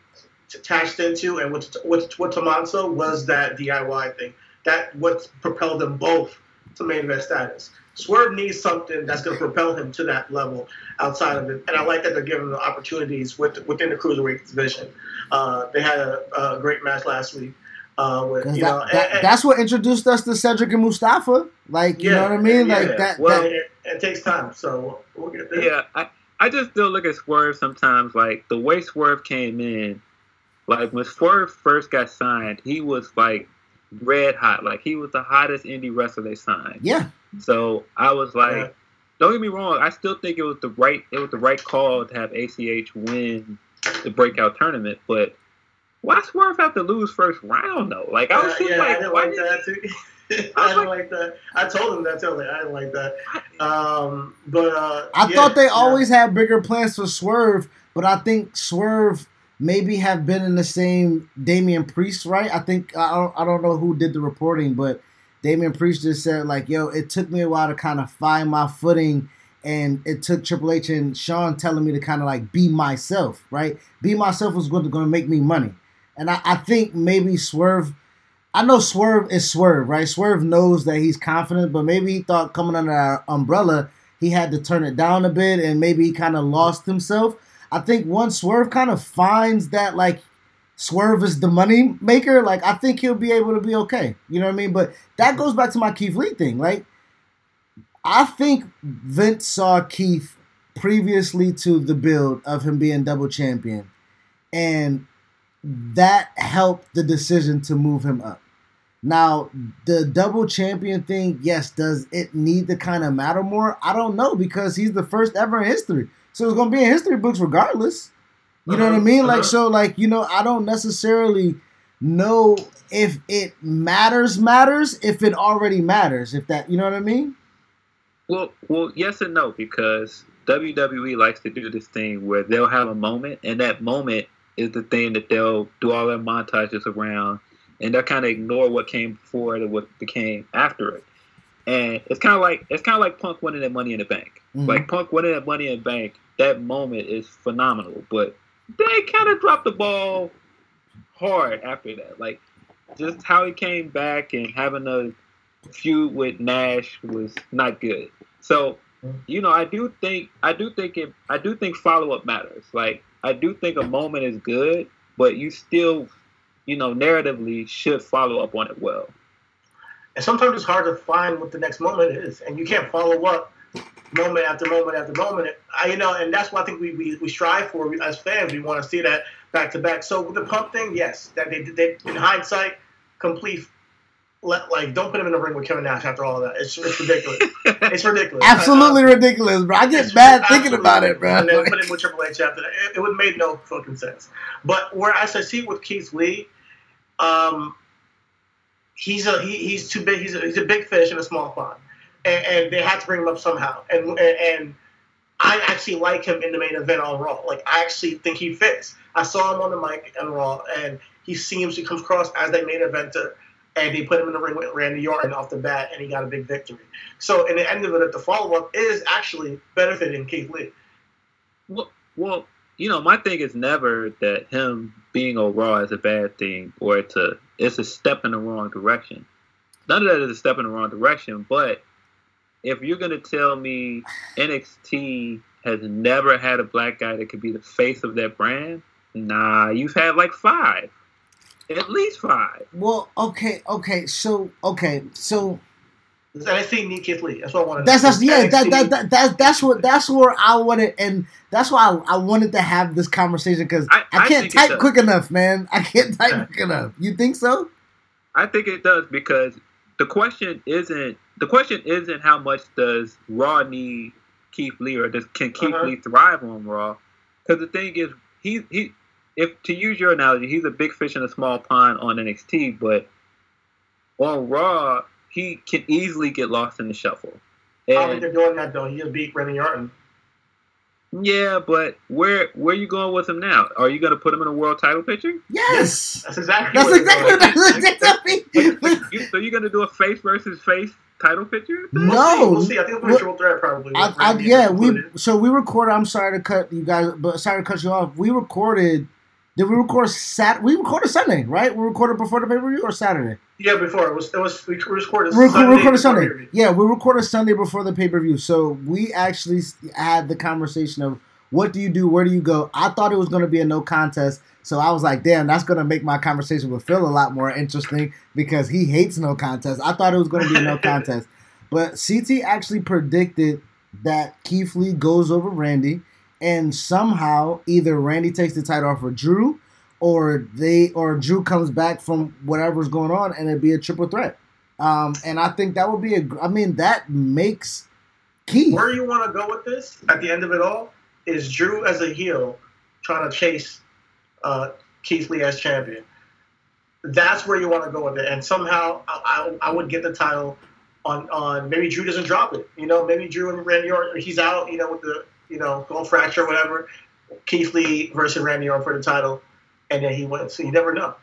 attached into and what what what Tommaso was that DIY thing. That what propelled them both to main event status. Swerve needs something that's going to propel him to that level outside of it, and I like that they're giving the opportunities with, within the cruiserweight division. Uh, they had a, a, great match last week. Uh, with, that, know, that, and, that's what introduced us to Cedric and Mustafa. Like, you yeah, know what I mean? Yeah, like that. Well, that, it, it, takes time, so we'll get there. Yeah, I, I just still look at Swerve sometimes. Like the way Swerve came in, like when Swerve first got signed, he was like red hot. Like he was the hottest indie wrestler they signed. Yeah. So I was like, yeah. don't get me wrong. I still think it was the right it was the right call to have ACH win the breakout tournament, but why Swerve have to lose first round though? Like I was uh, yeah, like, I didn't like that too. I didn't like, that. I told him that. Totally, I didn't like that. Um, but uh, I yeah, thought they yeah. always had bigger plans for Swerve, but I think Swerve maybe have been in the same Damian Priest, right? I think I don't, I don't know who did the reporting, but Damian Priest just said like, "Yo, it took me a while to kind of find my footing." And it took Triple H and Shawn telling me to kind of like be myself, right? Be myself was going to, going to make me money. And I, I think maybe Swerve I know Swerve is Swerve, right? Swerve knows that he's confident, but maybe he thought coming under our umbrella, he had to turn it down a bit and maybe he kind of lost himself. I think once Swerve kind of finds that like Swerve is the money maker, like I think he'll be able to be okay. You know what I mean? But that goes back to my Keith Lee thing. Like I think Vince saw Keith previously to the build of him being double champion. And that helped the decision to move him up. Now, the double champion thing, yes, does it need to kind of matter more? I don't know because he's the first ever in history. So it's going to be in history books regardless. You know what I mean? Like, uh-huh. so, like, you know, I don't necessarily know if it matters, matters, if it already matters, if that, you know what I mean? Well, well, yes and no, because WWE likes to do this thing where they'll have a moment, and that moment is the thing that they'll do all their montages around, and they'll kind of ignore what came before it or what came after it. And it's kind of like it's kind of like Punk winning that Money in the Bank. Mm-hmm. Like Punk winning that Money in the Bank, that moment is phenomenal. But they kind of dropped the ball hard after that. Like just how he came back and having a feud with Nash was not good. So, you know, I do think I do think it I do think follow up matters. Like I do think a moment is good, but you still, you know, narratively should follow up on it well. and sometimes it's hard to find what the next moment is, and you can't follow up moment after moment after moment. I, you know, and that's what I think we, we, we strive for as fans. We want to see that back to back. So with the Punk thing, yes, that they, they in hindsight, complete. Let, like, don't put him in the ring with Kevin Nash after all that. It's, it's ridiculous. it's ridiculous. Absolutely ridiculous, bro. I get mad thinking about it, bro. And then put him with Triple H after that. It, it would made no fucking sense. But whereas I see with Keith Lee, um, he's a he, he's too big. He's a, he's a big fish in a small pond, and, and they had to bring him up somehow. And, and I actually like him in the main event on Raw. Like I actually think he fits. I saw him on the mic on Raw, and he seems he comes across as that main eventer. And they put him in the ring with Randy Orton off the bat, and he got a big victory. So, in the end of it, the follow up is actually benefiting Keith Lee. Well, well, you know, my thing is never that him being on Raw is a bad thing or a it's a step in the wrong direction. None of that is a step in the wrong direction. But if you're gonna tell me NXT has never had a black guy that could be the face of that brand, nah, you've had like five, at least five. Well, okay, okay, so okay, so Does NXT need Keith Lee? That's what I wanted. that's that's to yeah, that, that, that that's that's what that's where I wanted, and that's why I, I wanted to have this conversation because I, I- I can't think it type does. quick enough, man. I can't type quick enough. You think so? I think it does because the question isn't the question isn't how much does Raw need Keith Lee or does can Keith Uh-huh. Lee thrive on Raw? Because the thing is, he he if to use your analogy, he's a big fish in a small pond on NXT, but on Raw he can easily get lost in the shuffle. I don't think they're doing that though. He just beat Randy Orton. Yeah, but where where you going with him now? Are you going to put him in a world title picture? Yes, That's exactly. that's what exactly they're doing. that's exactly. You, so you're going to do a face versus face title picture? We'll No. see. We'll see. I think it'll be a triple threat probably. I, I, Randy yeah, we so we recorded. I'm sorry to cut you guys, but sorry to cut you off. We recorded. Did we record Sat? We recorded Sunday, right? We recorded before the pay per view or Saturday? Yeah, before it was it was we recorded We Sunday. we recorded Sunday. Yeah, we recorded Sunday before the pay per view. So we actually had the conversation of what do you do, where do you go. I thought it was going to be a no contest, so I was like, damn, that's going to make my conversation with Phil a lot more interesting because he hates no contest. I thought it was going to be a no contest, but CT actually predicted that Keith Lee goes over Randy, and somehow either Randy takes the title off of Drew. Or they, or Drew comes back from whatever's going on, and it'd be a triple threat. Um, and I think that would be a. I mean, that makes Keith. Where you want to go with this at the end of it all is Drew as a heel trying to chase uh, Keith Lee as champion. That's where you want to go with it, and somehow I, I, I would get the title on on maybe Drew doesn't drop it. You know, maybe Drew and Randy Orton he's out. You know, with the you know bone fracture or whatever. Keith Lee versus Randy Orton for the title, and then he wins. So you never know.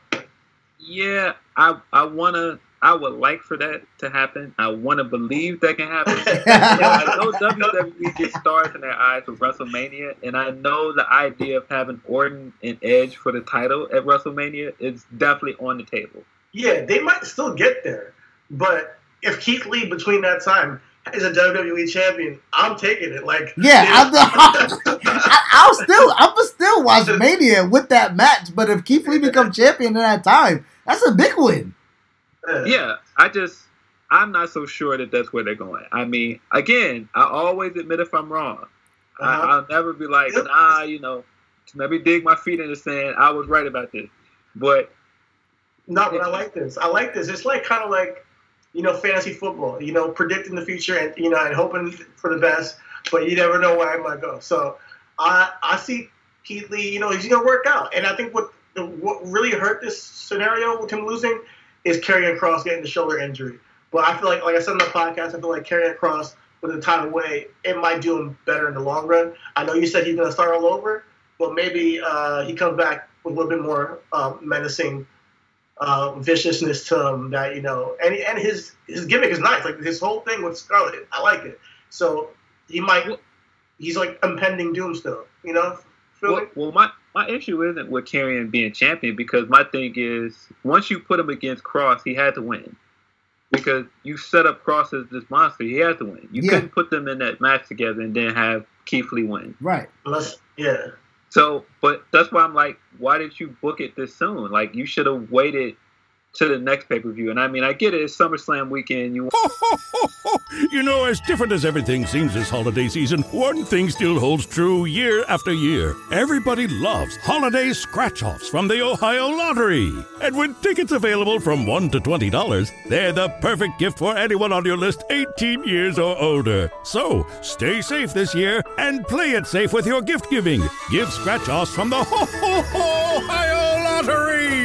Yeah, I I wanna I would like for that to happen. I wanna believe that can happen. yeah, I know WWE gets stars in their eyes with WrestleMania, and I know the idea of having Orton and Edge for the title at WrestleMania is definitely on the table. Yeah, they might still get there, but if Keith Lee between that time is a WWE champion, I'm taking it. Like Yeah, I'm the, the, I, I'll still, I'm gonna still watch Mania with that match. But if Keith Lee becomes champion in that time, that's a big win. Yeah, I just I'm not so sure that that's where they're going. I mean, again, I always admit if I'm wrong. I, Uh-huh. I'll never be like, nah, you know, maybe dig my feet in the sand. I was right about this, but No, but I like this. I like this. It's like kind of like, you know, fantasy football. You know, predicting the future and you know and hoping for the best, but you never know where it might go. So I I see Keith Lee. You know, he's gonna work out, and I think what what really hurt this scenario with him losing is Karrion Cross getting the shoulder injury. But I feel like, like I said in the podcast, I feel like Karrion Cross with the title away, it might do him better in the long run. I know you said he's gonna start all over, but maybe uh, he comes back with a little bit more um, menacing uh, viciousness to him that you know, and and his his gimmick is nice. Like his whole thing with Scarlett, I like it. So he might, he's like impending doom still. You know, well, well, my my issue isn't with Karrion being champion because my thing is once you put him against Cross, he had to win because you set up Cross as this monster. He had to win. You Yeah. couldn't put them in that match together and then have Keith Lee win. Right. Unless, yeah, So, but that's why I'm like, why did you book it this soon? Like, you should have waited to the next pay per view. And I mean, I get it. It's SummerSlam weekend. You you know, as different as everything seems this holiday season, one thing still holds true year after year. Everybody loves holiday scratch offs from the Ohio Lottery. And with tickets available from $1 to $20, they're the perfect gift for anyone on your list 18 years or older. So stay safe this year and play it safe with your gift giving. Give scratch offs from the Ohio Lottery.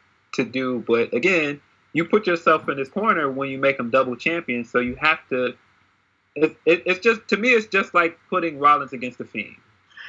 to do, but again, you put yourself in this corner when you make them double champions. So you have to. It, it, it's just to me, it's just like putting Rollins against the Fiend.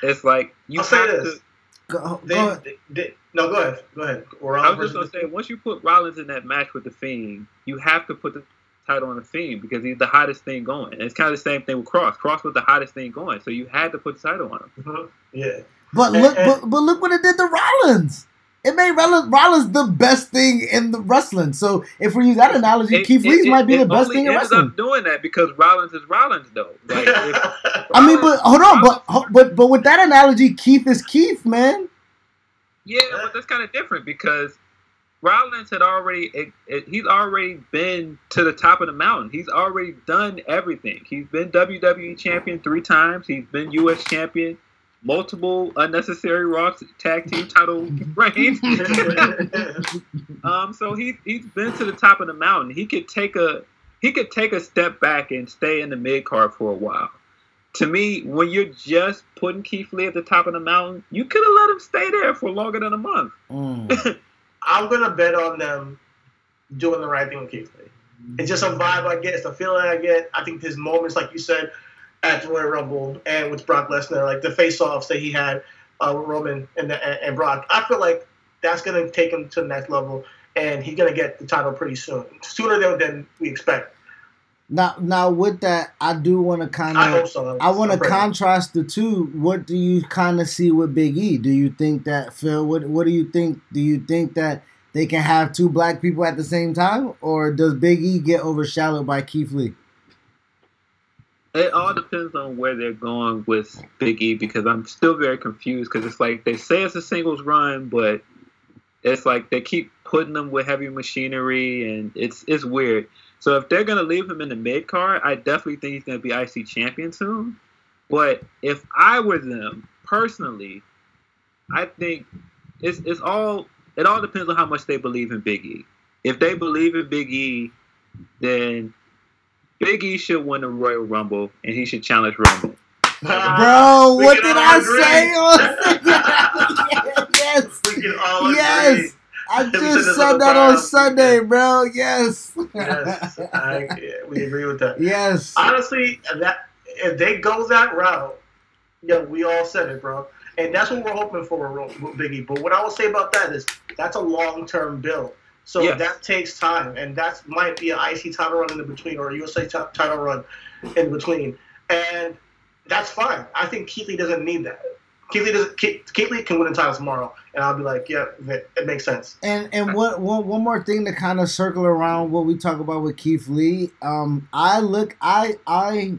It's like you I'll say have this. to. Go, They, go- they, they- no, go ahead. Go ahead. Or I was just gonna say, once you put Rollins in that match with the Fiend, you have to put the title on the Fiend because he's the hottest thing going. And it's kind of the same thing with Cross. Cross was the hottest thing going, so you had to put the title on him. Mhm. Yeah. But And- look, and- but, but look what it did to Rollins. It made Rollins, Rollins the best thing in the wrestling. So if we use that analogy, It- Keith it- Lee's it- might be the best thing in ended wrestling. up doing that because Rollins is Rollins, though. Like, if I mean, but hold on, but but but with that analogy, Keith is Keith, man. Yeah, but that's kind of different because Rollins had already it, it, he's already been to the top of the mountain. He's already done everything. He's been WWE champion three times. He's been US champion, multiple unnecessary Raw tag team title reigns. um, so he he's been to the top of the mountain. He could take a he could take a step back and stay in the mid card for a while. To me, when you're just putting Keith Lee at the top of the mountain, you could have let him stay there for longer than a month. Mm. I'm gonna bet on them doing the right thing with Keith Lee. It's just a vibe I get. It's a feeling I get. I think his moments, like you said, at the Royal Rumble and with Brock Lesnar, like the face-offs that he had uh, with Roman and, the, and, Brock, I feel like that's gonna take him to the next level, and he's gonna get the title pretty soon, sooner than, than we expect. Now, now with that, I do want to kind I of, so. I want to contrast the two. What do you kind of see with Big E? Do you think that Phil? What What do you think? Do you think that they can have two black people at the same time, or does Big E get overshadowed by Keith Lee? It all depends on where they're going with Big E because I'm still very confused because it's like they say it's a singles run, but it's like they keep putting them with heavy machinery and it's it's weird. So if they're gonna leave him in the mid card, I definitely think he's gonna be IC champion soon. But if I were them personally, I think it's it's all it all depends on how much they believe in Big E. If they believe in Big E, then Big E should win the Royal Rumble and he should challenge Rumble. Bro, We what did I agree. say? on- yes, We can all agree. yes. I just said that on. Sunday, bro. Yes. Yes, I, we agree with that. yes. Honestly, that if they go that route, yeah, we all said it, bro. And that's what we're hoping for with Biggie. But what I will say about that is that's a long term build. So Yes. that takes time, and that might be an IC title run in the between or a USA ti- title run in between, and that's fine. I think Keith Lee doesn't need that. Keith Lee, doesn't, Keith, Keith can win the title tomorrow, and I'll be like, yeah, it, it makes sense. And and one, one, one more thing to kind of circle around what we talk about with Keith Lee. Um, I look, I I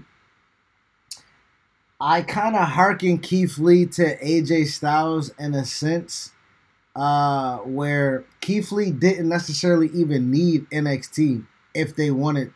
I kind of hearken Keith Lee to AJ Styles in a sense, uh, where Keith Lee didn't necessarily even need NXT if they wanted.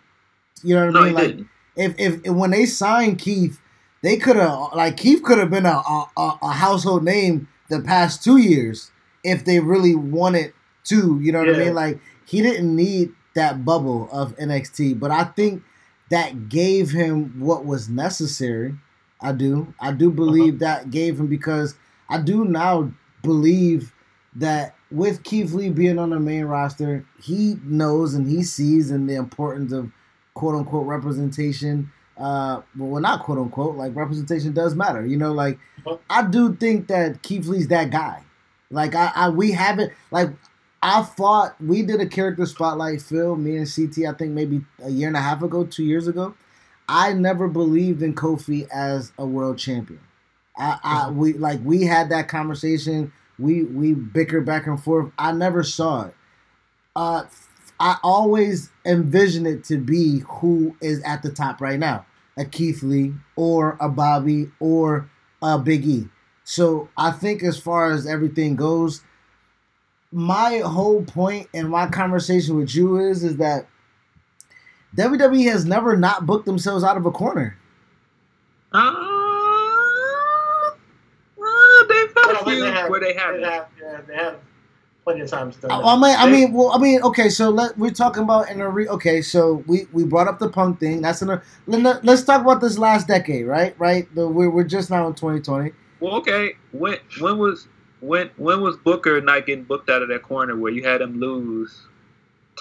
You know what No, I mean? Like didn't. if, if if when they signed Keith, they could have like Keith could have been a, a a household name the past two years if they really wanted to. You know what I mean? Like he didn't need that bubble of NXT, but I think that gave him what was necessary. I do. I do believe that gave him because I do now believe that with Keith Lee being on the main roster, he knows and he sees and the importance of quote unquote representation uh, well, not quote unquote, like representation does matter. You know, like. I do think that Keith Lee's that guy. Like I, I we haven't like I fought. We did a character spotlight film. Me and CT, I think maybe a year and a half ago, two years ago. I never believed in Kofi as a world champion. I, I we like we had that conversation. We we bickered back and forth. I never saw it. Uh, I always envision it to be who is at the top right now, a Keith Lee or a Bobby or a Big E. So I think as far as everything goes, my whole point in my conversation with you is is that WWE has never not booked themselves out of a corner. Uh, uh, they've had Well, a few they have, where they they haven't. have, yeah, they have plenty of times done I, that. I mean, I mean, well, I mean, okay. So let we're talking about in a re. Okay, so we we brought up the punk thing. That's in a. let- Let's talk about this last decade, right? Right. The, we're we're just now in 2020. Well, okay. When when was when when was Booker not getting booked out of that corner where you had him lose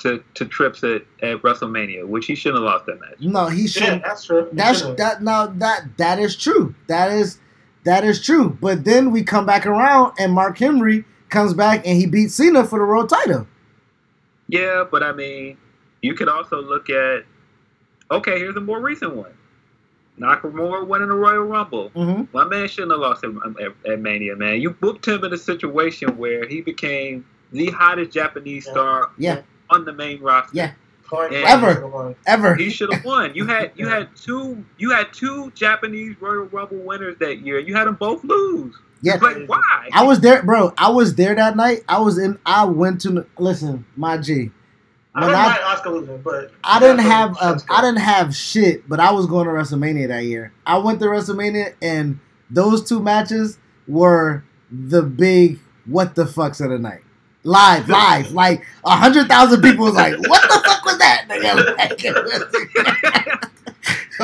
to to trips at, at WrestleMania, which he shouldn't have lost that match. No, he should. yeah, that's true. That's Should've. that now that that is true. That is that is true. But then we come back around and Mark Henry comes back and he beats Cena for the world title. Yeah, but I mean, you could also look at okay. Here's a more recent one. Nakamura winning the Royal Rumble. hmm My man shouldn't have lost at, at, at Mania, man. You booked him in a situation where he became the hottest Japanese Yeah. star Yeah, on the main roster. Yeah. Point Ever. should've won. ever. He should have won. You had you had two you had two Japanese Royal Rumble winners that year. You had them both lose. Yeah. It's like why? I was there, bro. I was there that night. I was in. I went to listen, my G. I When don't I, mind Asuka losing, but I didn't have what- a, that's I didn't have shit, but I was going to WrestleMania that year. I went to WrestleMania, and those two matches were the big what the fucks of the night. Live, live, like a hundred thousand people was like, "What the fuck was that?"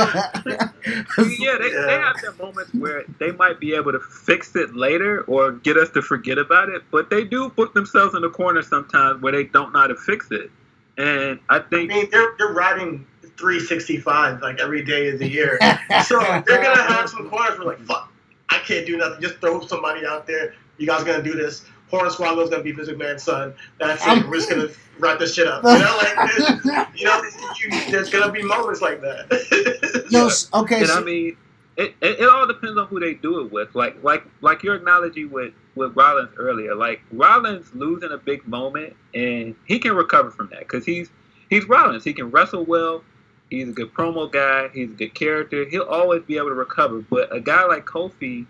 yeah, they, they have their moments where they might be able to fix it later or get us to forget about it, but they do put themselves in the corner sometimes where they don't know how to fix it. And I I think mean, they're they're riding 365 like every day of the year, so they're gonna have some corners where like, fuck, I can't do nothing. Just throw somebody out there. You guys gonna do this? Hornswoggle's gonna be Vince McMahon's son. That's it. We're just gonna wrap this shit up. You know, like there's- you know, you, there's gonna be moments like that. Yo, s- okay, and I mean, it, it, it all depends on who they do it with. Like like like your analogy with with Rollins earlier. Like Rollins losing a big moment, and he can recover from that because he's he's Rollins. He can wrestle well. He's a good promo guy. He's a good character. He'll always be able to recover. But a guy like Kofi,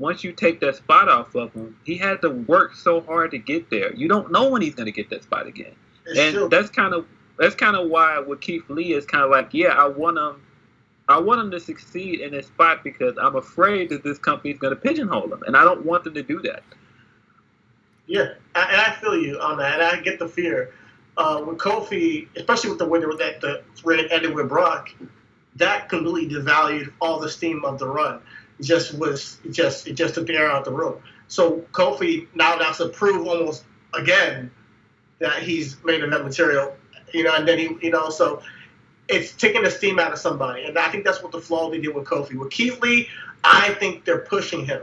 once you take that spot off of him, he had to work so hard to get there. You don't know when he's going to get that spot again It's and still- that's kind of that's kind of why with Keith Lee is kind of like, yeah, I want him, I want him to succeed in this spot because I'm afraid that this company is going to pigeonhole him, and I don't want them to do that. Yeah, I- and I feel you on that, and I get the fear. Uh, with Kofi, especially with the winner with that the reign ended with Brock, that completely devalued all the steam of the run. Just was just it just took the air out the room. So Kofi now has to prove almost again that he's made enough material, you know, and then he, you know, so it's taking the steam out of somebody, and I think that's what the flaw they did with Kofi. With Keith Lee, I think they're pushing him,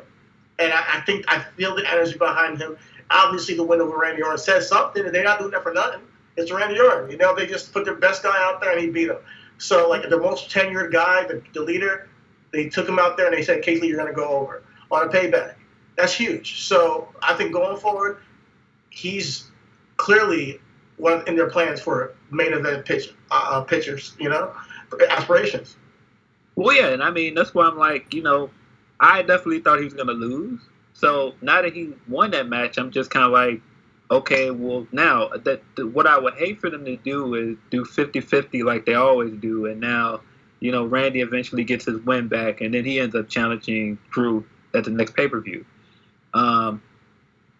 and I, I think I feel the energy behind him obviously the win over Randy Orton says something, and they're not doing that for nothing. It's Randy Orton. You know, they just put their best guy out there and he beat him. So, like, the most tenured guy, the, the leader, they took him out there and they said, Casey, you're going to go over on a payback. That's huge. So, I think going forward, he's clearly one in their plans for main event pitch, uh, pitchers, you know, aspirations. Well, yeah, and I mean that's why I'm like, you know, I definitely thought he was going to lose. So now that he won that match, I'm just kind of like, okay, well now that what I would hate for them to do is do 50-50 like they always do, and now you know Randy eventually gets his win back, and then he ends up challenging Drew at the next pay per view. Um,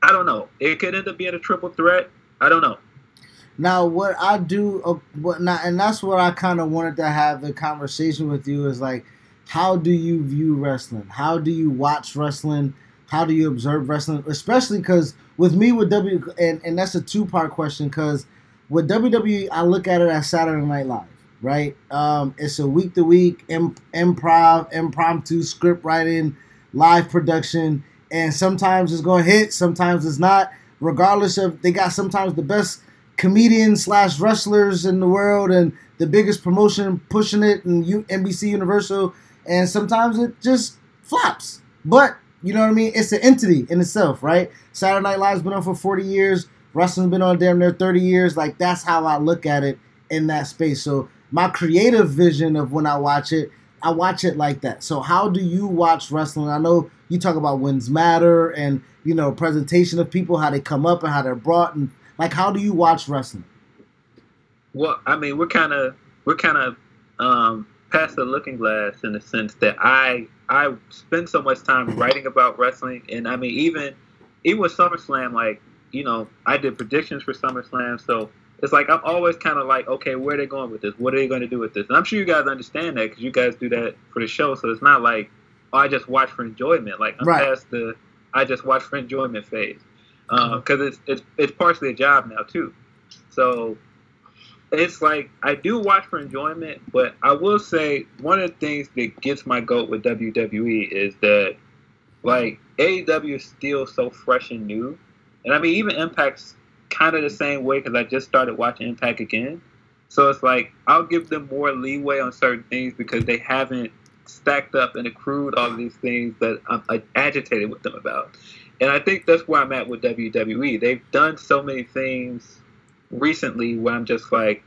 I don't know. It could end up being a triple threat. I don't know. Now, what I do, uh, what not, and that's what I kind of wanted to have the conversation with you is like, how do you view wrestling? How do you watch wrestling? How do you observe wrestling? Especially because with me with W, and, and that's a two part question because with WWE, I look at it as Saturday Night Live. Right? Um, it's a week to week improv, impromptu script writing, live production, and sometimes it's to hit, sometimes it's not. Regardless of, they got sometimes the best comedians slash wrestlers in the world and the biggest promotion pushing it and U- NBC Universal, and sometimes it just flops. But you know what I mean? It's an entity in itself, right? Saturday Night Live's been on for 40 years. Wrestling's been on damn near 30 years. Like that's how I look at it in that space. So my creative vision of when I watch it, I watch it like that. So how do you watch wrestling? I know you talk about wins matter and you know presentation of people, how they come up and how they're brought, and like how do you watch wrestling? Well, I mean, we're kind of we're kind of um, past the looking glass in the sense that I I spend so much time writing about wrestling, and I mean even even with SummerSlam, like you know, I did predictions for SummerSlam, so it's like I'm always kind of like, okay, where are they going with this? What are they going to do with this? And I'm sure you guys understand that because you guys do that for the show, so it's not like oh, I just watch for enjoyment. Like I'm right. past the I just watch for enjoyment phase because uh, it's it's it's partially a job now too. So it's like I do watch for enjoyment, but I will say one of the things that gets my goat with WWE is that like AEW is still so fresh and new, and I mean even Impact's kind of the same way because I just started watching Impact again. So it's like I'll give them more leeway on certain things because they haven't stacked up and accrued all of these things that I'm agitated with them about. And I think that's where I'm at with WWE. They've done so many things recently where I'm just like,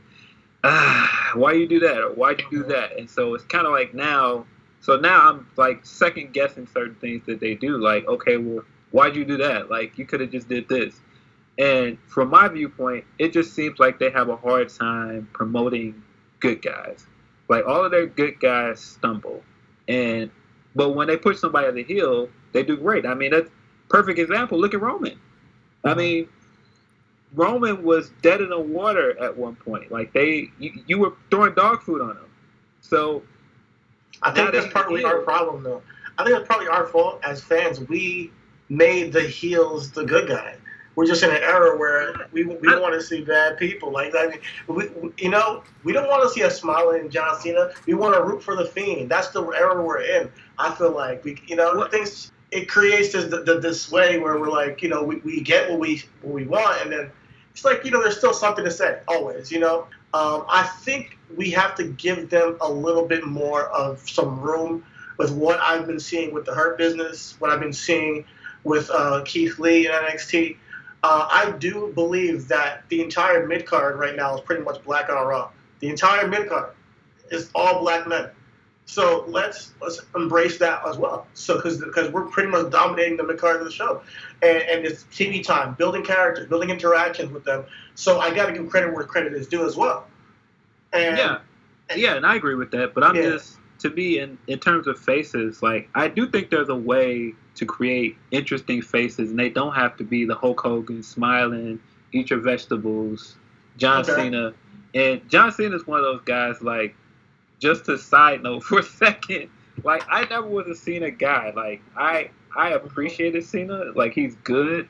ah, why you do that or why'd you do that? And so it's kind of like now, so now I'm like second guessing certain things that they do. Like, okay, well, why'd you do that? Like, you could have just did this. And from my viewpoint, it just seems like they have a hard time promoting good guys. Like all of their good guys stumble, and but when they push somebody on the heel, they do great. I mean, that's perfect example. Look at Roman. I mm-hmm. mean, Roman was dead in the water at one point. Like they, you, you were throwing dog food on him. So I think that's partly our problem, though. I think that's probably our fault as fans. We made the heels the good guy. We're just in an era where we, we want to see bad people. Like I mean, we, you know, we don't want to see a smiling John Cena. We want to root for the Fiend. That's the era we're in. I feel like we, you know, things it creates this this way where we're like, you know, we, we get what we what we want, and then it's like you know there's still something to say always you know um, i think we have to give them a little bit more of some room with what i've been seeing with the hurt business what i've been seeing with uh, keith lee in nxt uh, i do believe that the entire mid card right now is pretty much black on raw the entire mid card is all black men so let's let's embrace that as well. So because because we're pretty much dominating the mid card of the show, and, and it's TV time, building characters, building interactions with them. So I got to give credit where credit is due as well. And, yeah, yeah, and I agree with that. But I'm yeah. just to be in in terms of faces, like I do think there's a way to create interesting faces, and they don't have to be the Hulk Hogan smiling, eat your vegetables, John okay. Cena. And John Cena is one of those guys like just to side note for a second, like I never was a Cena guy. Like I I appreciated Cena, like he's good,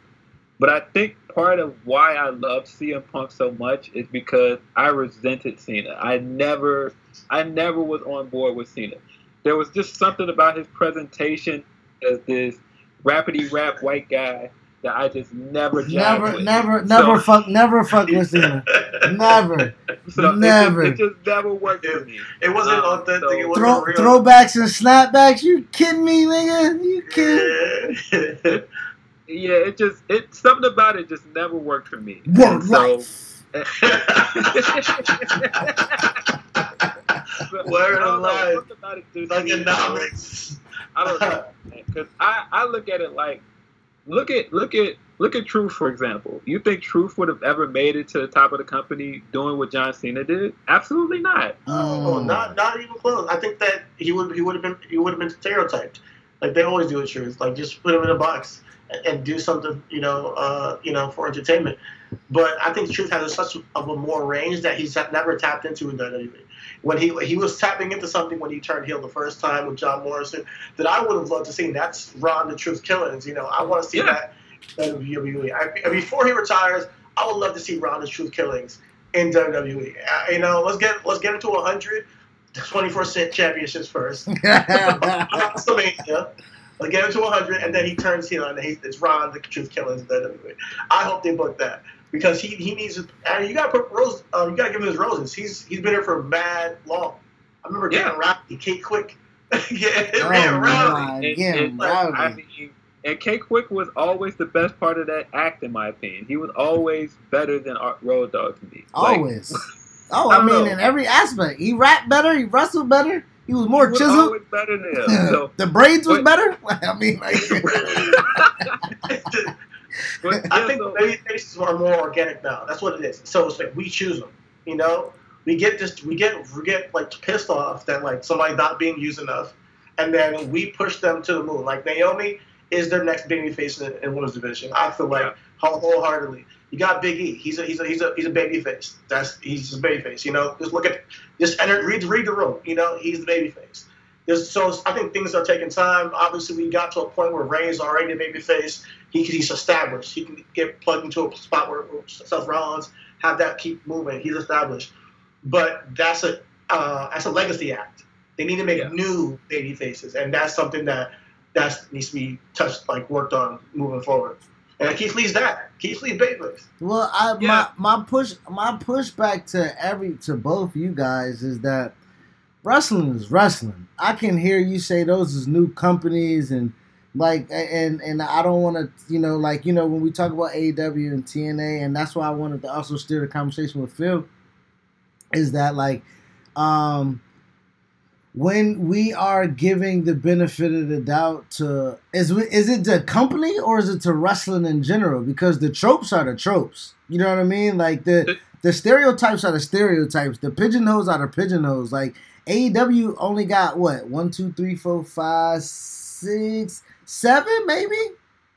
but I think part of why I love CM Punk so much is because I resented Cena. I never I never was on board with Cena. There was just something about his presentation as this rapidy rap white guy that I just never never with. never never so, fuck never fuck with Cena. never. So never. It just, it just, never worked for me. It wasn't um, authentic. So, it wasn't throw, real. Throwbacks and snapbacks. You kidding me, nigga? You kidding? Yeah, it just it something about it just never worked for me. Word so, Word of life. Thuganomics. I don't know because I I look at it like look at look at look at Truth for example. You think Truth would have ever made it to the top of the company doing what John Cena did? Absolutely not. Oh, oh not not even close. I think that he would he would have been he would have been stereotyped, like they always do with Truth. Like just put him in a box and, and do something, you know, uh, you know, for entertainment. But I think Truth has such of a more range that he's never tapped into in WWE when he he was tapping into something when he turned heel the first time with John Morrison that I would have loved to see. That's Ron the Truth Killings. You know, I want to see yeah. that. that I, before he retires, I would love to see Ron the Truth Killings in WWE. Uh, you know, let's get let's get into 100 24/7 championships first. WrestleMania. Let's get into 100, and then he turns heel, and he, it's Ron, the truth killer, in WWE. I hope they book that because he, he needs. And you got to put rose. Uh, you got to give him his roses. He's he's been here for mad long. I remember getting Yeah. Rocky, K-Kwik. yeah, Oh, man, my Rowdy. God. Get him rowdy. I mean, and K-Kwik was always the best part of that act, in my opinion. He was always better than Art Road Dogg to me. Like, Always. Oh, I I mean, know. in every aspect, he rapped better. He wrestled better. He was he more was chiseled. better than him. So, the braids was but- better. I mean, like, but, I think so- baby faces are more organic now. That's what it is. So it's like we choose them. You know, we get this, we get we get like pissed off that like somebody not being used enough, and then we push them to the moon. Like Naomi is their next baby face in, in women's division. I feel like Yeah. wholeheartedly. You got Big E. He's a he's a he's a he's a baby face. That's he's just a baby face. You know, just look at just enter read read the room. You know, he's the baby face. There's, so I think things are taking time. Obviously, we got to a point where Ray's already a baby face. He, he's established. He can get plugged into a spot where where Seth Rollins have that keep moving. He's established. But that's a uh, that's a legacy act. They need to make Yeah. new baby faces, and that's something that that needs to be touched, like worked on moving forward. And Keith Lee's that. Keith Lee's babyface. well, I Yeah. my my push my pushback to every to both you guys is that wrestling is wrestling. I can hear you say those is new companies and like and and I don't want to you know like you know when we talk about AEW and TNA and that's why I wanted to also steer the conversation with Phil is that like um when we are giving the benefit of the doubt to is we- is it the company or is it to wrestling in general? Because the tropes are the tropes. You know what i mean? Like the the stereotypes are the stereotypes. The pigeonholes are the pigeonholes. Like AEW only got what? One two three four five six seven maybe?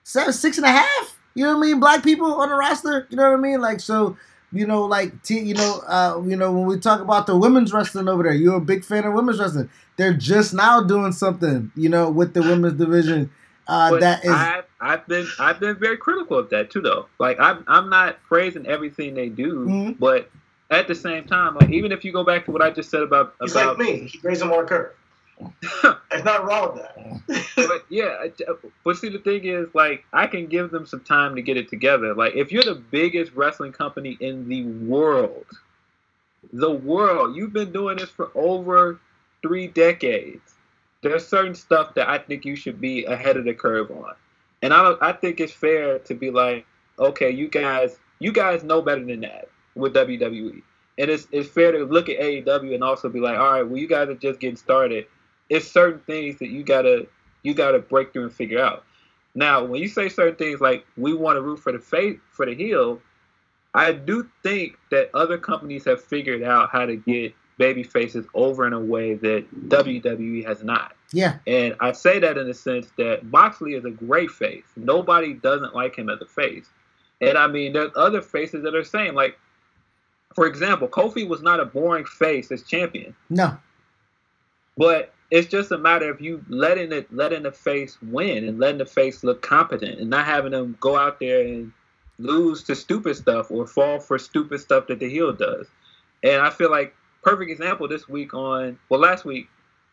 Seven six and a half? You know what I mean? Black people on the roster? You know what I mean? Like so you know, like t- you know, uh, you know, when we talk about the women's wrestling over there, you're a big fan of women's wrestling. They're just now doing something, you know, with the women's division. Uh, that is, I've, I've been I've been very critical of that too, though. Like I'm I'm not praising everything they do, Mhm. but at the same time, like even if you go back to what I just said about He's about like me. He brings him on There's nothing wrong with that. but yeah, but see the thing is, like I can give them some time to get it together. Like if you're the biggest wrestling company in the world, the world, you've been doing this for over three decades. There's certain stuff that I think you should be ahead of the curve on, and I. I think it's fair to be like, okay, you guys, you guys know better than that with WWE, and it's it's fair to look at AEW and also be like, all right, well, you guys are just getting started. It's certain things that you gotta you gotta break through and figure out. Now, when you say certain things like we want to root for the faith for the heel, I do think that other companies have figured out how to get baby faces over in a way that WWE has not. yeah, And I say that in the sense that Moxley is a great face. Nobody doesn't like him as a face. And I mean, there's other faces that are the same. Like, for example, Kofi was not a boring face as champion, no, but it's just a matter of you letting it, letting the face win and letting the face look competent and not having them go out there and lose to stupid stuff or fall for stupid stuff that the heel does. And I feel like perfect example this week on well last week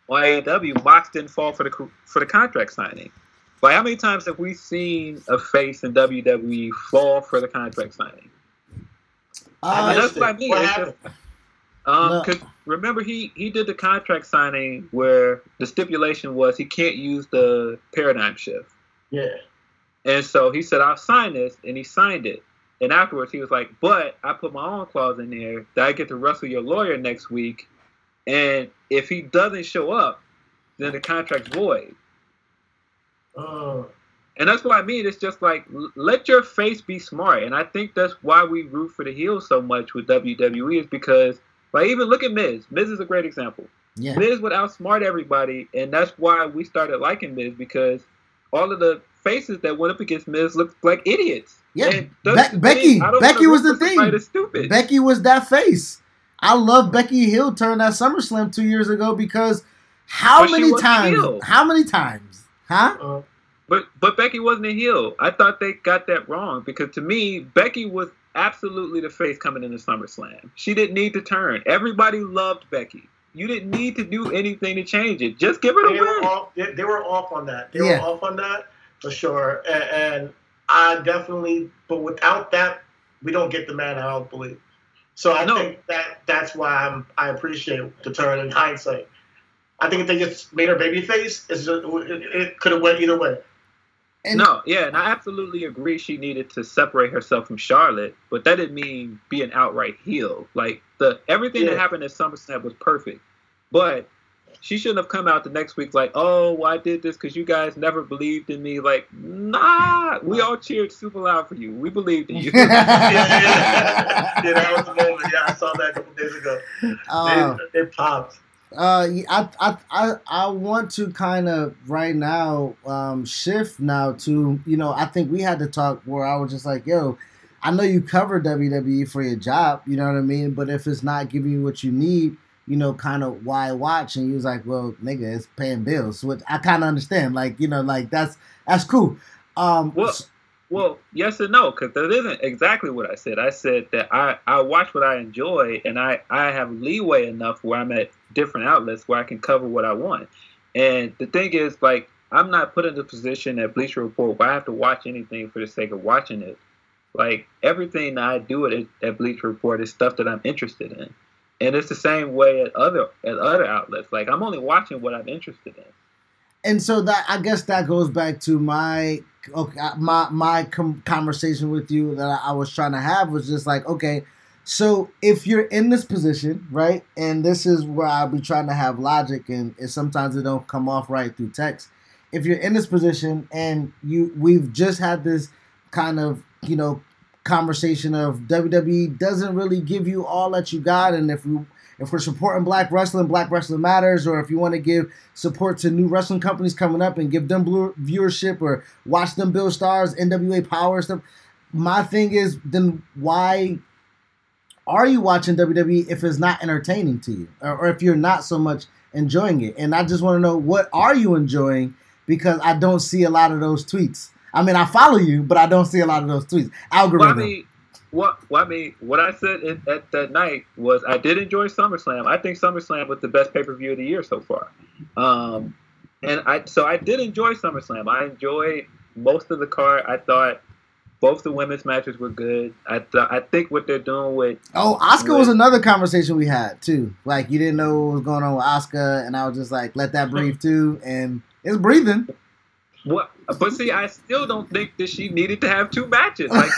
on AEW, Mox didn't fall for the for the contract signing. Like how many times have we seen a face in WWE fall for the contract signing? I uh, that's what I mean. What It's happened? just- um, No. 'cause remember he he did the contract signing where the stipulation was he can't use the paradigm shift. Yeah. And so he said, I'll sign this, and he signed it. And afterwards, he was like, but I put my own clause in there that I get to wrestle your lawyer next week. And if he doesn't show up, then the contract's void. Uh, And that's what I mean. It's just like, let your face be smart. And I think that's why we root for the heel so much with WWE is because, like, even look at Miz. Miz is a great example. yeah, Miz would outsmart everybody, and that's why we started liking Miz because all of the faces that went up against Miz looked like idiots. Yeah, Be- Becky- thing. Becky was the thing. stupid. Becky was that face. I love Becky Hill turn that SummerSlam two years ago because how But many times? heel. How many times? Huh? uh, But but Becky wasn't a heel. I thought they got that wrong because to me Becky was absolutely the face coming into SummerSlam. She didn't need to turn. Everybody loved Becky. You didn't need to do anything to change it. Just give her a they win. were off. They, they were off on that. They Yeah. were off on that for sure. And, and I definitely, but without that, we don't get the man. I don't believe. So I No. think that that's why I'm, I appreciate the turn in hindsight. I think if they just made her baby face, it's just, it, it could have went either way. And no, yeah, and I absolutely agree she needed to separate herself from Charlotte, but that didn't mean be an outright heel. Like the everything that happened at SummerSlam was perfect. But she shouldn't have come out the next week like, oh, well, I did this because you guys never believed in me. Like, nah, we all cheered super loud for you. We believed in you. yeah, yeah, yeah, that was the moment. Yeah, I saw that a couple days ago. they, oh. they popped. Uh, I, I, I, I want to kind of right now um, shift now to you know I think we had to talk where I was just like, yo, I know you cover WWE for your job, you know what I mean, but if it's not giving you what you need, you know, kind of why watch? And he was like, well, nigga, it's paying bills, which I kind of understand, like you know, like that's that's cool. Um, Well, Well, yes and no, because that isn't exactly what I said. I said that I, I watch what I enjoy, and I, I have leeway enough where I'm at different outlets where I can cover what I want. And the thing is, like, I'm not put in the position at Bleacher Report where I have to watch anything for the sake of watching it. Like, everything that I do at, at Bleacher Report is stuff that I'm interested in. And it's the same way at other at other outlets. Like, I'm only watching what I'm interested in. and so that I guess that goes back to my okay, my my com- conversation with you that I, was trying to have was just like okay, so if you're in this position, right, and this is where I'll be trying to have logic, and, and sometimes it don't come off right through text. If you're in this position and you we've just had this kind of you know conversation of WWE doesn't really give you all that you got, and if we if we're supporting black wrestling, black wrestling matters, or if you want to give support to new wrestling companies coming up and give them blue viewership or watch them build stars, NWA Power stuff. My thing is, then why are you watching WWE if it's not entertaining to you, or, or if you're not so much enjoying it? And I just want to know what are you enjoying because I don't see a lot of those tweets. I mean, I follow you, but I don't see a lot of those tweets. Well, Algorithm. I mean, what well, I mean, what I said in, at that night was I did enjoy SummerSlam. I think SummerSlam was the best pay per view of the year so far. Um, and I so I did enjoy SummerSlam. I enjoyed most of the card. I thought both the women's matches were good. I th- I think what they're doing with Oh, Asuka was another conversation we had too. Like you didn't know what was going on with Asuka, and I was just like, let that breathe too, and it's breathing. What, but see, I still don't think that she needed to have two matches. Like,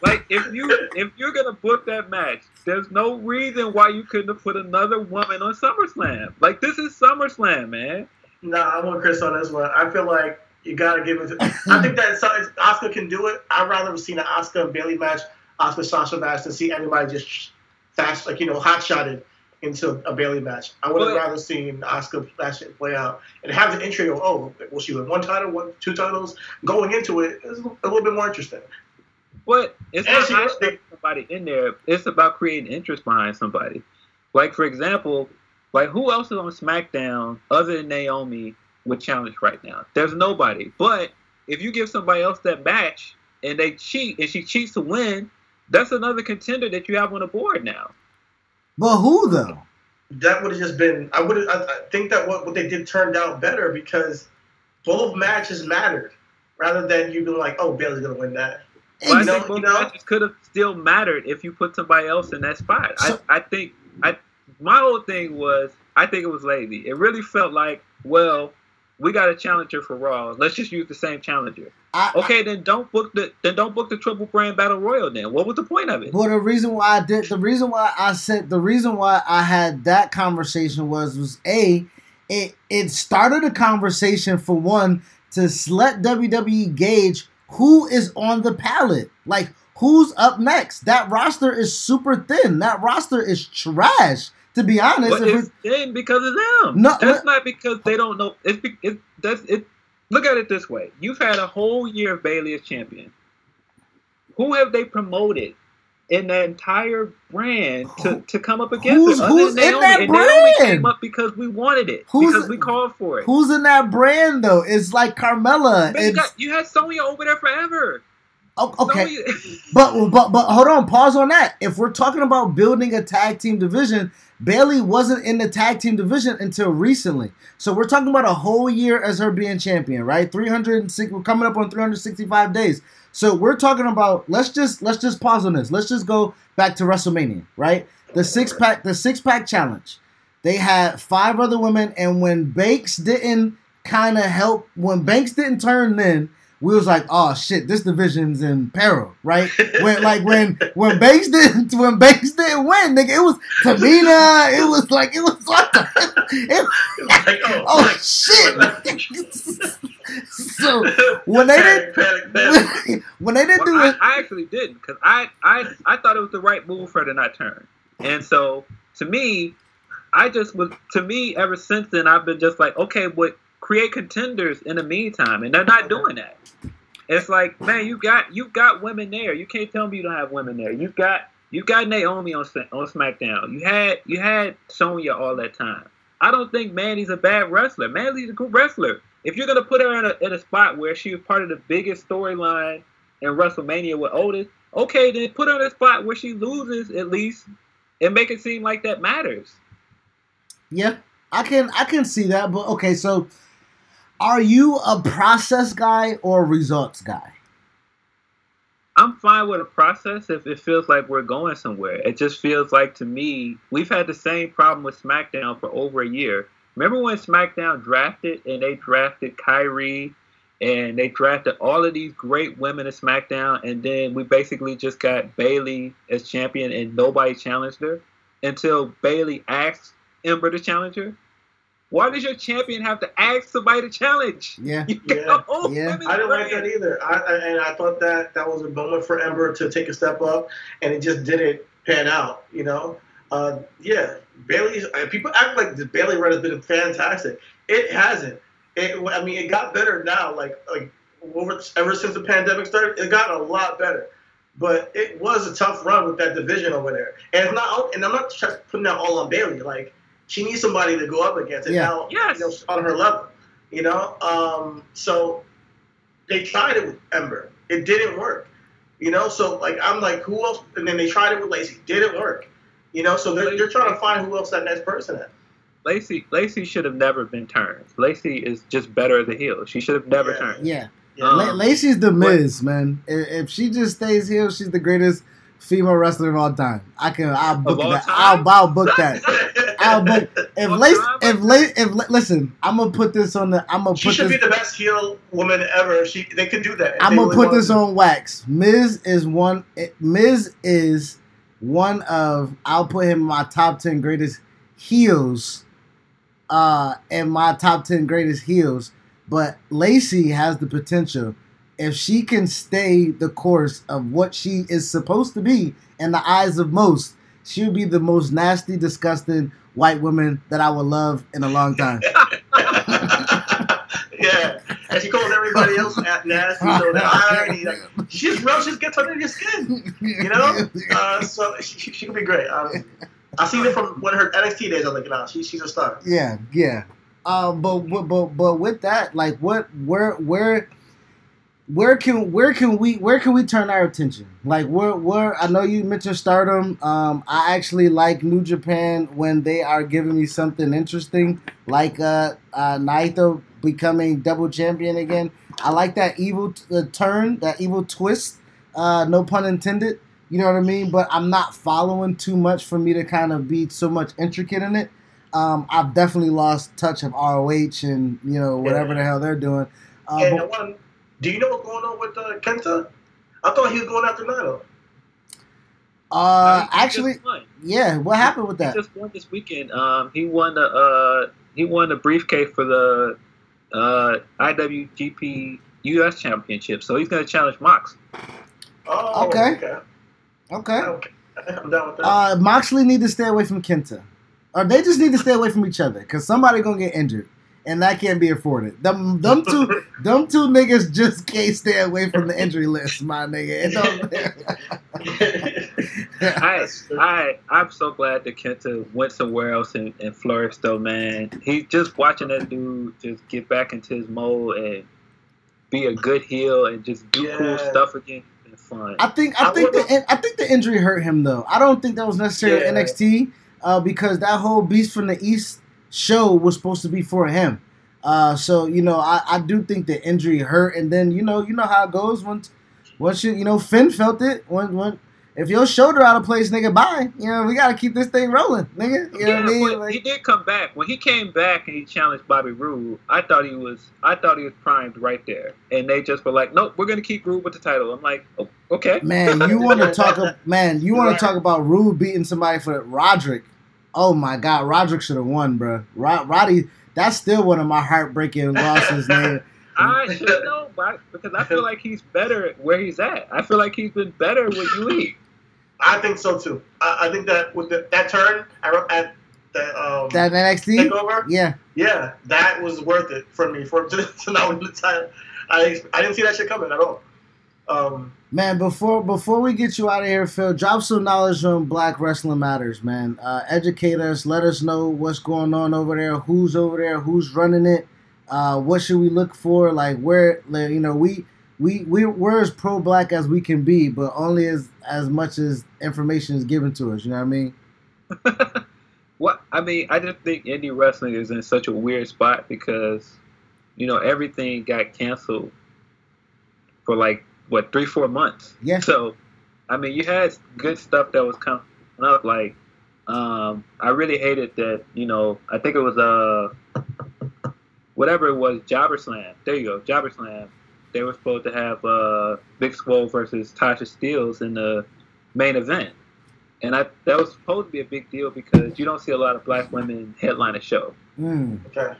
like if you if you're gonna book that match, there's no reason why you couldn't have put another woman on SummerSlam. Like this is SummerSlam, man. Nah, I'm with Chris on this one. I feel like you gotta give it. To, I think that Asuka can do it. I'd rather have seen an Asuka and Bayley match, Asuka Sasha match, than see anybody just fast, like you know, hot shotted into a Bayley match. I would have rather seen Asuka that shit play out and have the intro. Of, oh, will she win one title, one two titles? Going into it is a little bit more interesting. But it's And not she- somebody in there. It's about creating interest behind somebody. Like for example, like who else is on SmackDown other than Naomi with challenge right now? There's nobody. But if you give somebody else that match and they cheat and she cheats to win, that's another contender that you have on the board now. But who though? That would have just been. I would. I, I think that what, what they did turned out better because both matches mattered, rather than you being like, oh, Bayley's gonna win that. But I You know- think both you know? matches could have still mattered if you put somebody else in that spot. So- I, I think I my whole thing was I think it was lazy. It really felt like, well, we got a challenger for Raw. Let's just use the same challenger. I, Okay, then don't book the then don't book the triple brand battle royal. Then what was the point of it? Well, the reason why I did, the reason why I said, the reason why I had that conversation was, was a, it it started a conversation for one to let WWE gauge who is on the palette, like who's up next. That roster is super thin. That roster is trash. To be honest, But If it's thin because of them. No, that's but- not because they don't know. It's, be, it that's it. Look at it this way: you've had a whole year of Bayley as champion. Who have they promoted in that entire brand to, to come up against Who's-? Who's than in that and Naomi came up because we wanted it. Who's- because we called for it. who's in that brand though? It's like Carmella. You, got, you had Sonya over there forever. Oh, okay, but but but hold on, pause on that. If we're talking about building a tag team division, Bayley wasn't in the tag team division until recently. So we're talking about a whole year as her being champion, right? 306 we're coming up on 365 days. So we're talking about let's just let's just pause on this. Let's just go back to WrestleMania, right? The six pack the six pack challenge. They had five other women and when Banks didn't kind of help when Banks didn't turn then we was like, oh shit, this division's in peril, right? When like when when Banks didn't when Banks didn't win, nigga, it was Tamina, it was like it was like, it, like oh, oh shit. so when they didn't panic, panic. when they didn't well, do it, I, I actually didn't because I I I thought it was the right move for her to not turn, and so to me, I just was to me ever since then I've been just like okay, but create contenders in the meantime, and they're not doing that. It's like, man, you got you got women there. You can't tell me you don't have women there. You got you got Naomi on on SmackDown. You had you had Sonya all that time. I don't think Mandy's a bad wrestler. Mandy's a good wrestler. If you're gonna put her in a, in a spot where she was part of the biggest storyline in WrestleMania with Otis, okay, then put her in a spot where she loses at least, and make it seem like that matters. Yeah, I can I can see that, but okay, so are you a process guy or a results guy? I'm fine with a process if it feels like we're going somewhere. It just feels like to me, we've had the same problem with SmackDown for over a year. Remember when SmackDown drafted and they drafted Kairi and they drafted all of these great women in SmackDown and then we basically just got Bayley as champion and nobody challenged her until Bayley asked Ember to challenge her? Why does your champion have to ask somebody to challenge? Yeah, yeah. yeah. I didn't like that either. I, I, and I thought that that was a moment for Ember to take a step up, and it just didn't pan out. You know, uh, yeah, Bayley's. People act like the Bayley run has been fantastic. It hasn't. It, I mean, it got better now. Like like over, ever since the pandemic started, it got a lot better. But it was a tough run with that division over there, and it's not. And I'm not just putting that all on Bayley. Like she needs somebody to go up against and yeah. now yes. you know, on her level. You know, um, so they tried it with Ember. It didn't work. You know, so like I'm like, who else? And then they tried it with Lacey. Didn't work. You know, so they're, they're trying to find who else that next person is. Lacey Lacey should have never been turned. Lacey is just better at the heel. She should have never yeah. turned. Yeah. yeah. Um, Lacey's the Miz, man. If, she just stays heel, she's the greatest female wrestler of all time. I can. I'll book that. I'll, I'll book that. I'll book. If Lace, if Lace, if listen, I'm gonna put this on the. I'm gonna. She put should this, be the best heel woman ever. She they could do that. I'm gonna put this to. on wax. Miz is one. Miz is one of. I'll put him in my top ten greatest heels. Uh, and my top ten greatest heels. But Lacey has the potential if she can stay the course of what she is supposed to be in the eyes of most, she'll be the most nasty, disgusting white woman that I would love in a long time. yeah, and she calls everybody else nasty. So the irony, like, she just just gets under your skin, you know. Uh, so she, she could be great. Um, I seen it from one of her NXT days. I was like, nah, she, she's a star. Yeah, yeah. Um, but but but with that, like, what where where where can where can we where can we turn our attention? Like where where I know you mentioned Stardom. Um, I actually like New Japan when they are giving me something interesting, like uh, uh Naito becoming double champion again. I like that evil t- uh, turn, that evil twist. Uh, no pun intended. You know what I mean? But I'm not following too much for me to kind of be so much intricate in it. Um, I've definitely lost touch of ROH and you know whatever yeah. the hell they're doing. Uh, but, do you know what's going on with uh, Kenta? I thought he was going after Naito. Uh, actually, yeah. What happened with that? He just won this weekend. Um, he won the uh, he won the briefcase for the uh, IWGP US Championship. So he's going to challenge Mox. Oh, okay. Okay. okay. okay. I'm down with that. Uh, Moxley need to stay away from Kenta, or they just need to stay away from each other because somebody gonna get injured and that can't be afforded. Them, them two, them two niggas just can't stay away from the injury list, my nigga. I, I, I'm so glad that Kenta went somewhere else and, and flourished, though, man. He just watching that dude just get back into his mold and be a good heel and just do yeah. cool stuff again. and fun. I think I, I think would've- the I think the injury hurt him though. I don't think that was necessarily Yeah. NXT uh, because that whole Beast from the East show was supposed to be for him. Uh, so you know, I, I do think the injury hurt, and then you know you know how it goes once once you you know Finn felt it when when if your shoulder out of place, nigga, bye. You know we gotta keep this thing rolling, nigga. You know yeah, what I mean? Like- he did come back. When he came back and he challenged Bobby Roode, I thought he was I thought he was primed right there. And they just were like, Nope, we're gonna keep Roode with the title. I'm like, oh, okay. Man, you want to talk? Man, you Right. to talk about Roode beating somebody for Roderick? Oh my God, Roderick should have won, bro. Rod, Roddy, that's still one of my heartbreaking losses, man. I should know, but because I feel like he's better where he's at. I feel like he's been better with UE. I think so too. I, I think that with the, that turn at, at the um, That NXT, takeover, yeah, yeah, that was worth it for me for to, to not win the title. I I didn't see that shit coming at all. Um, man. Before before we get you out of here, Phil, drop some knowledge on Black Wrestling Matters, man. Uh, educate us. Let us know what's going on over there. Who's over there? Who's running it? Uh, what should we look for? Like where, like, you know, we we we we're as pro black as we can be, but only as as much as information is given to us. You know what I mean? What I mean, I just think indie wrestling is in such a weird spot because, you know, everything got canceled for like what three, four months. Yeah. So, I mean, you had good stuff that was coming up. Like, um, I really hated that. You know, I think it was uh, whatever it was, Jobber Slam. There you go, Jobber Slam. They were supposed to have uh, Big Swole versus Tasha Steeles in the main event. And I, that was supposed to be a big deal because you don't see a lot of black women headline a show. Mm. okay.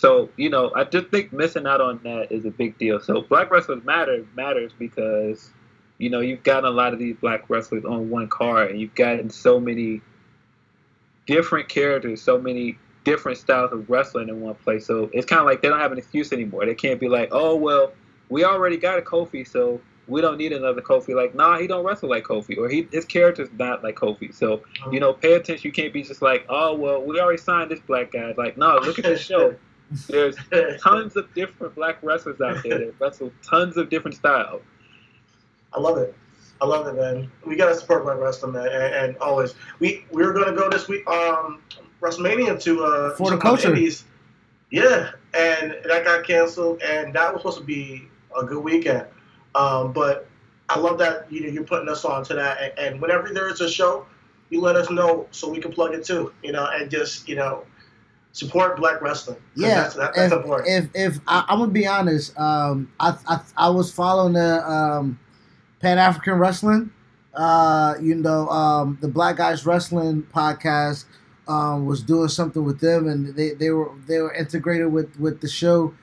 So you know, I just think missing out on that is a big deal. So black wrestlers matter matters because you know you've gotten a lot of these black wrestlers on one card, and you've gotten so many different characters, so many different styles of wrestling in one place. So it's kind of like they don't have an excuse anymore. They can't be like, oh well, we already got a Kofi, so we don't need another Kofi. Like, nah, he don't wrestle like Kofi, or he his character's not like Kofi. So you uh-huh. know, pay attention. You can't be just like, oh well, we already signed this black guy. Like, no, look at this show. There's tons of different black wrestlers out there that wrestle tons of different styles. I love it. I love it, man. We gotta support Black Wrestling, man, and, and always. We we're gonna go this week, um, WrestleMania to uh For the culture. Indies. Yeah, and that got canceled, and that was supposed to be a good weekend. Um, but I love that you know you're putting us on to that, and, and whenever there is a show, you let us know so we can plug it too, you know, and just you know support Black wrestling. Yeah, that's, that, that's if, important. if if I, I'm gonna be honest, um, I, I I was following the um, Pan African Wrestling, uh, you know, um, the Black Guys Wrestling podcast um, was doing something with them, and they, they were they were integrated with with the show,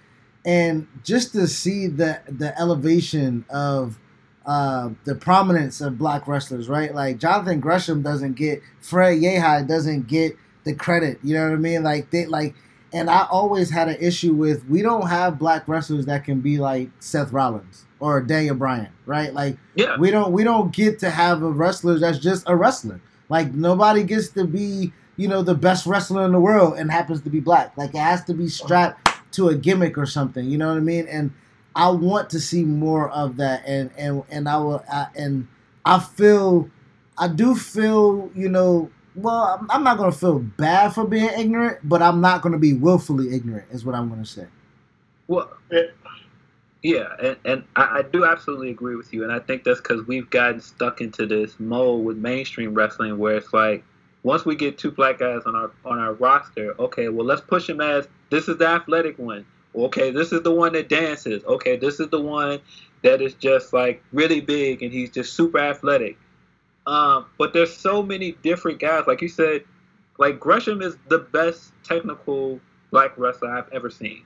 and just to see the the elevation of uh, the prominence of black wrestlers, right? Like Jonathan Gresham doesn't get Fred Yehi doesn't get the credit. You know what I mean? Like they like, and I always had an issue with we don't have black wrestlers that can be like Seth Rollins or Daniel Bryan, right? Like Yeah, we don't we don't get to have a wrestler that's just a wrestler. Like nobody gets to be you know the best wrestler in the world and happens to be black. Like it has to be strapped to a gimmick or something. You know what I mean? And I want to see more of that. And and and I will I, and I feel I do feel you know. Well, I'm, I'm not gonna feel bad for being ignorant, but I'm not gonna be willfully ignorant. Is what I'm gonna say. well, Yeah. yeah, and, and I, I do absolutely agree with you, and I think that's because we've gotten stuck into this mold with mainstream wrestling, where it's like once we get two black guys on our on our roster, okay, well let's push them as this is the athletic one. Okay, this is the one that dances. Okay, this is the one that is just like really big and he's just super athletic. Um, but there's so many different guys, like you said, like Gresham is the best technical black wrestler I've ever seen.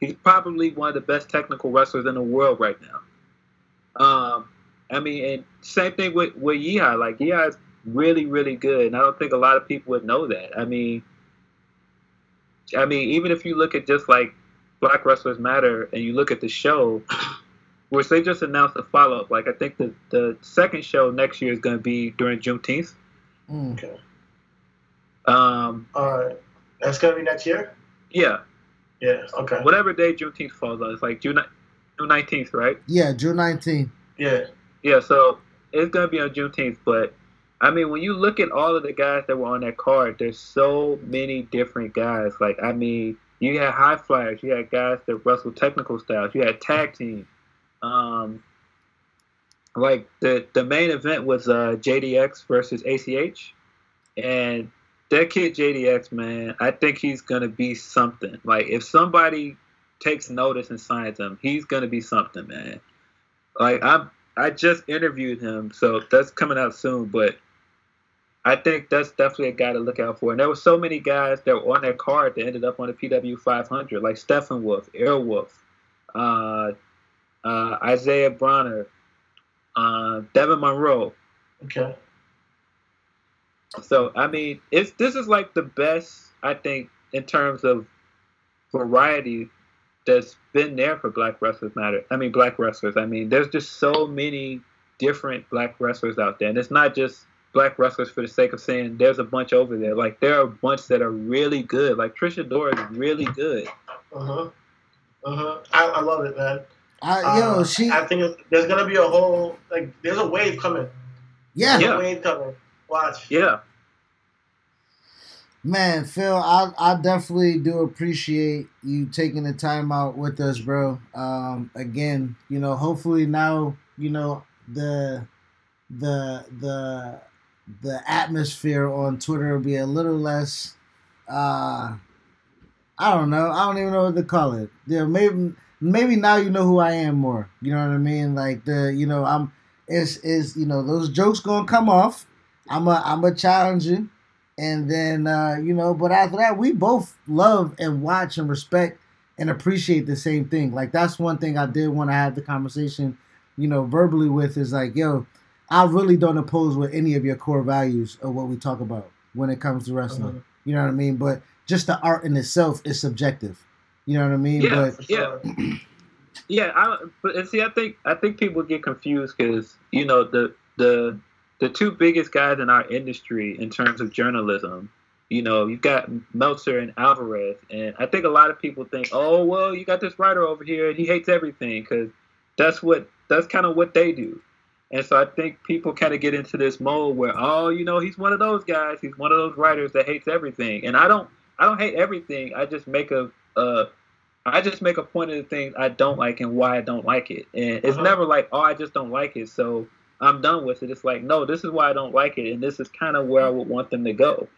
He's probably one of the best technical wrestlers in the world right now. Um, I mean, and same thing with with Yehi. Like Yehi is really, really good, and I don't think a lot of people would know that. I mean, I mean, even if you look at just like Black Wrestlers Matter, and you look at the show, which they just announced a follow up. Like I think the the second show next year is going to be during Juneteenth. Mm. okay. Um, All right. That's gonna be next year. yeah, Yeah. Okay. whatever day Juneteenth falls on, it's like June June nineteenth, right? Yeah, June 19th. Yeah. Yeah, so it's gonna be on Juneteenth, but I mean, when you look at all of the guys that were on that card, there's so many different guys. Like, I mean, you had high flyers, you had guys that wrestled technical styles, you had tag team. Um, like the the main event was uh, JDX versus ACH, and that kid JDX, man, I think he's gonna be something. Like, if somebody takes notice and signs him, he's gonna be something, man. Like, I I just interviewed him, so that's coming out soon, but I think that's definitely a guy to look out for. And there were so many guys that were on that card that ended up on the PW 500, like Steppenwolf, Airwolf, uh, uh, Isaiah Bronner, uh, Devin Monroe. Okay. So I mean, it's this is like the best I think in terms of variety that's been there for Black Wrestlers Matter. I mean, Black wrestlers. I mean, there's just so many different Black wrestlers out there, and it's not just black wrestlers for the sake of saying there's a bunch over there. Like there are a bunch that are really good. Like Trisha Adora is really good. Uh huh. Uh huh. I, I love it, man. I, yo, Uh, she, I think there's gonna be a whole like there's a wave coming. yeah, There's Yeah. a wave coming. Watch. Yeah. man, Phil, I, I definitely do appreciate you taking the time out with us, bro. Um, again, you know, hopefully now, you know, the, the, the, the atmosphere on Twitter will be a little less, uh, I don't know. I don't even know what to call it. Yeah, maybe maybe now you know who I am more. You know what I mean? Like the you know I'm it's is you know those jokes gonna come off. I'm a I'm a challenge you, and then uh, you know. But after that, we both love and watch and respect and appreciate the same thing. Like that's one thing I did want to have the conversation, you know, verbally with is like, yo, I really don't oppose with any of your core values or what we talk about when it comes to wrestling. Mhm. You know what I mean? But just the art in itself is subjective. You know what I mean? Yeah. But Yeah. sure. Yeah, I, but and see, I think I think people get confused because you know the the the two biggest guys in our industry in terms of journalism. You know, you've got Meltzer and Alvarez, and I think a lot of people think, oh well, you got this writer over here and he hates everything because that's what that's kind of what they do. And so I think people kind of get into this mode where, oh, you know, he's one of those guys. He's one of those writers that hates everything. And I don't, I don't hate everything. I just make a, uh, I just make a point of the things I don't like and why I don't like it. And it's Uh-huh. never like, oh, I just don't like it, so I'm done with it. It's like, no, this is why I don't like it, and this is kind of where I would want them to go.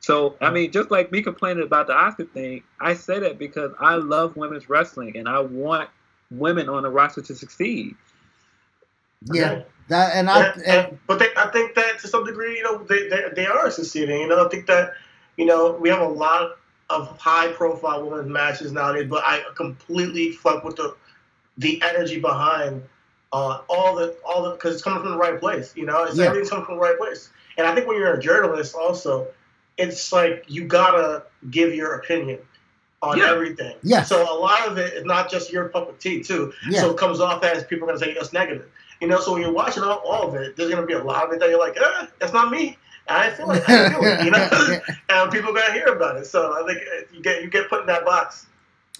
So, I mean, just like me complaining about the Asuka thing, I say that because I love women's wrestling and I want women on the roster to succeed. yeah, Okay. that and I And- and, and- but they, I think that to some degree, you know, they, they, they are succeeding. You know, I think that, you know, we have a lot of high profile women's matches nowadays, but I completely fuck with the the energy behind uh, all the all the because it's coming from the right place. You know, it's Yeah. everything's coming from the right place. And I think when you're a journalist, also, it's like you gotta give your opinion on Yeah. everything. Yes. So a lot of it is not just your cup of tea too. Yeah. So it comes off as people are gonna say it's negative. You know, so when you're watching all, all of it, there's gonna be a lot of it that you're like, eh, that's not me. I feel it. I didn't feel it. You know, and people are gonna hear about it. So I think uh, you get you get put in that box.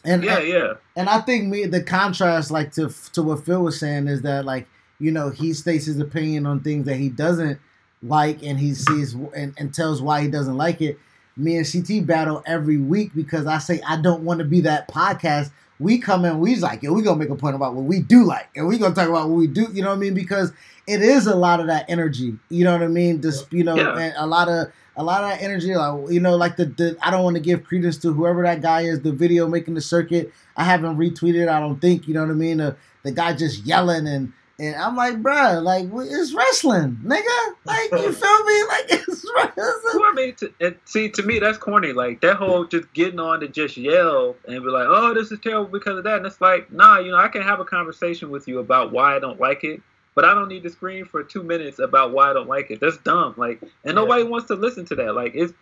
and, Yeah, and yeah. and I think me the contrast like to to what Phil was saying is that like you know he states his opinion on things that he doesn't like and he sees and, and tells why he doesn't like it. Me and CT battle every week because I say I don't want to be that podcast. We come in, we's like, yo, we gonna make a point about what we do like, and we gonna talk about what we do. You know what I mean? Because it is a lot of that energy. You know what I mean? Just you know, Yeah. and a lot of a lot of that energy, like you know, like the, the I don't want to give credence to whoever that guy is. The video making the circuit, I haven't retweeted. I don't think you know what I mean. The, the guy just yelling and and I'm like, bruh, like it's wrestling, nigga. Like you feel me? Like it's wrestling. Well, I mean, to, and see, to me, that's corny. Like that whole just getting on to just yell and be like, "Oh, this is terrible because of that." And it's like, nah, you know, I can have a conversation with you about why I don't like it, but I don't need to scream for two minutes about why I don't like it. That's dumb. Like, and nobody wants to listen to that. Like, it's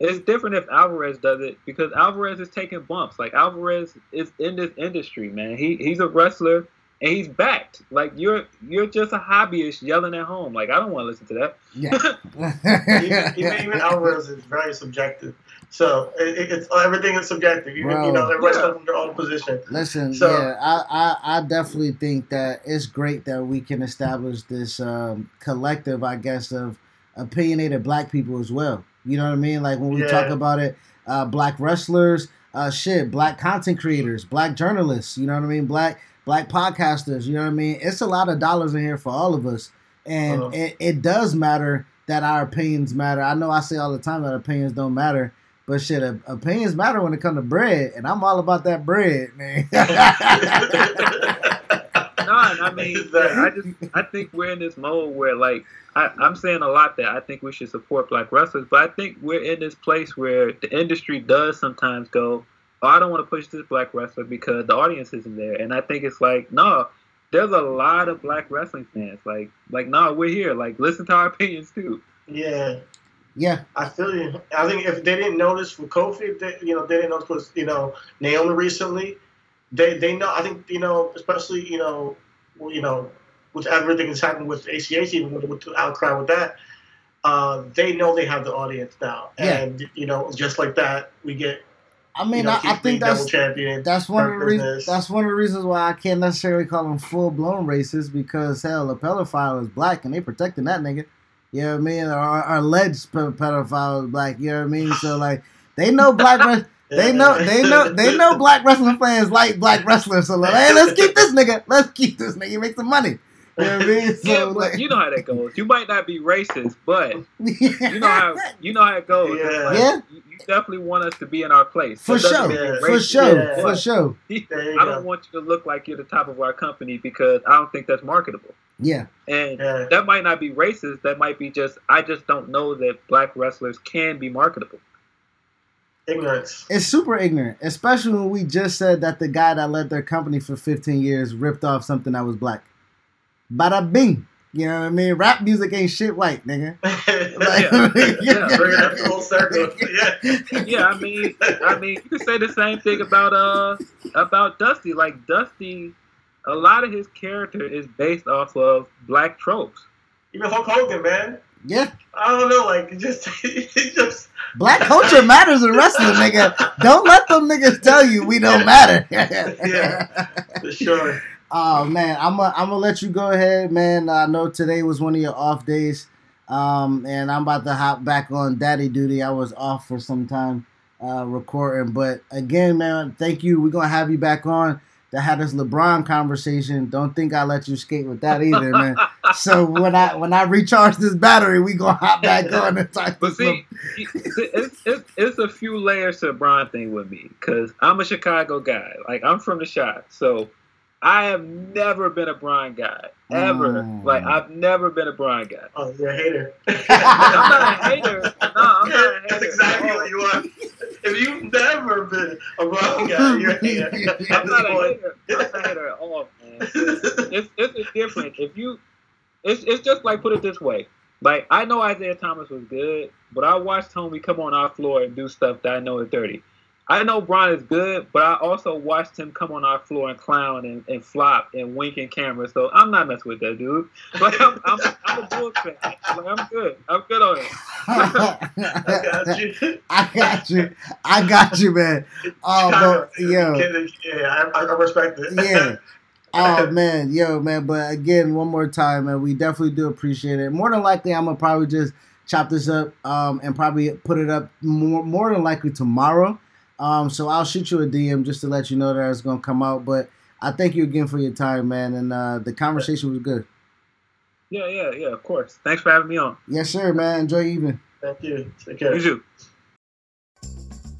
it's different if Alvarez does it because Alvarez is taking bumps. Like Alvarez is in this industry, man. He he's a wrestler. And he's backed. Like you're you're just a hobbyist yelling at home. Like I don't want to listen to that. Yeah. even, even, even Alvarez is very subjective. So it, it's everything is subjective. Even, Bro. you know, everybody's Yeah. coming from their own position. Listen, So- yeah, I, I, I definitely think that it's great that we can establish this um, collective, I guess, of opinionated black people as well. You know what I mean? Like when we Yeah. talk about it, uh, black wrestlers, uh, shit, black content creators, black journalists. You know what I mean? Black black podcasters. You know what I mean? It's a lot of dollars in here for all of us, and Uh-huh. it, it does matter that our opinions matter. I know I say all the time that opinions don't matter. But shit, opinions matter when it comes to bread, and I'm all about that bread, man. No, and I mean, I just I think we're in this mode where like I, I'm saying a lot that I think we should support black wrestlers, but I think we're in this place where the industry does sometimes go, oh, I don't want to push this black wrestler because the audience isn't there, and I think it's like no. There's a lot of black wrestling fans. Like, like, no, we're here. Like, listen to our opinions too. Yeah, yeah, I feel you. I think if they didn't notice with Kofi, they, you know, they didn't notice with you know Naomi recently. They they know. I think you know, especially you know, well, you know, with everything that's happened with ACH, even with, with the outcry with that, uh, they know they have the audience now, Yeah. and you know, just like that, we get. I mean, you know, I, I think that's that's one of the reasons. That's one of the reasons why I can't necessarily call them full blown racist because hell, a pedophile is black and they protecting that nigga. You know what I mean? Or, or alleged pedophile is black. You know what I mean? So like, they know black. They know. They know. They know black wrestling fans like black wrestlers. So like, hey, let's keep this nigga. Let's keep this nigga. Make some money. You know what I mean? So yeah, like, you know how that goes. You might not be racist, but you know how you know how it goes. Yeah. like, Yeah. You, you definitely want us to be in our place. for sure. Yeah. For sure. Yeah. For sure. I don't want you to look like you're the top of our company because I don't think that's marketable. Yeah. And Yeah. that might not be racist. That might be just I just don't know that black wrestlers can be marketable. Ignorance. It's super ignorant, especially when we just said that the guy that led their company for 15 years ripped off something that was black. Bada bing. You know what I mean? Rap music ain't shit white, nigga. yeah. Yeah. Bring it up full circle. Yeah. Yeah, I mean, I mean, you can say the same thing about uh about Dusty. Like Dusty, a lot of his character is based off of black tropes. Even Hulk Hogan, man. Yeah. I don't know, like just, just. Black culture matters in wrestling, nigga. Don't let them niggas tell you we don't matter. Yeah. For sure. Oh man, I'm gonna I'm gonna let you go ahead, man. I know today was one of your off days, um, and I'm about to hop back on daddy duty. I was off for some time uh, recording, but again, man, thank you. We're gonna have you back on to have this LeBron conversation. Don't think I let you skate with that either, man. so when I when I recharge this battery, we gonna hop back on and talk. But see, it's, it's, it's a few layers to the Bron thing with me because I'm a Chicago guy. Like I'm from the shot, so I have never been a Bron guy ever. Mm. Like I've never been a Bron guy. Oh, you're a hater. I'm not a hater. No, I'm not a hater. That's exactly what you are. If you've never been a Bron guy, you're a hater. I'm not a hater. I'm not a hater at all, man. It's it's a different. If you, it's it's just like put it this way. Like I know Isiah Thomas was good, but I watched Homie come on our floor and do stuff that I know is dirty. I know Bron is good, but I also watched him come on our floor and clown and, and flop and wink in camera. So I'm not messing with that dude. But I'm I'm, I'm a Bulls fan. Like I'm good. I'm good on it. I got you. I got you. I got you, man. Oh, but yo, Yeah, I, I respect it. yeah. Oh man, yo, man. But again, one more time, man. We definitely do appreciate it. More than likely, I'm gonna probably just chop this up um, and probably put it up more more than likely tomorrow. Um, so I'll shoot you a DM just to let you know that it's gonna come out. But I thank you again for your time, man. And uh, the conversation was good. Yeah, yeah, yeah. Of course. Thanks for having me on. Yes, sir, man. Enjoy your evening. Thank you. Take care. You too.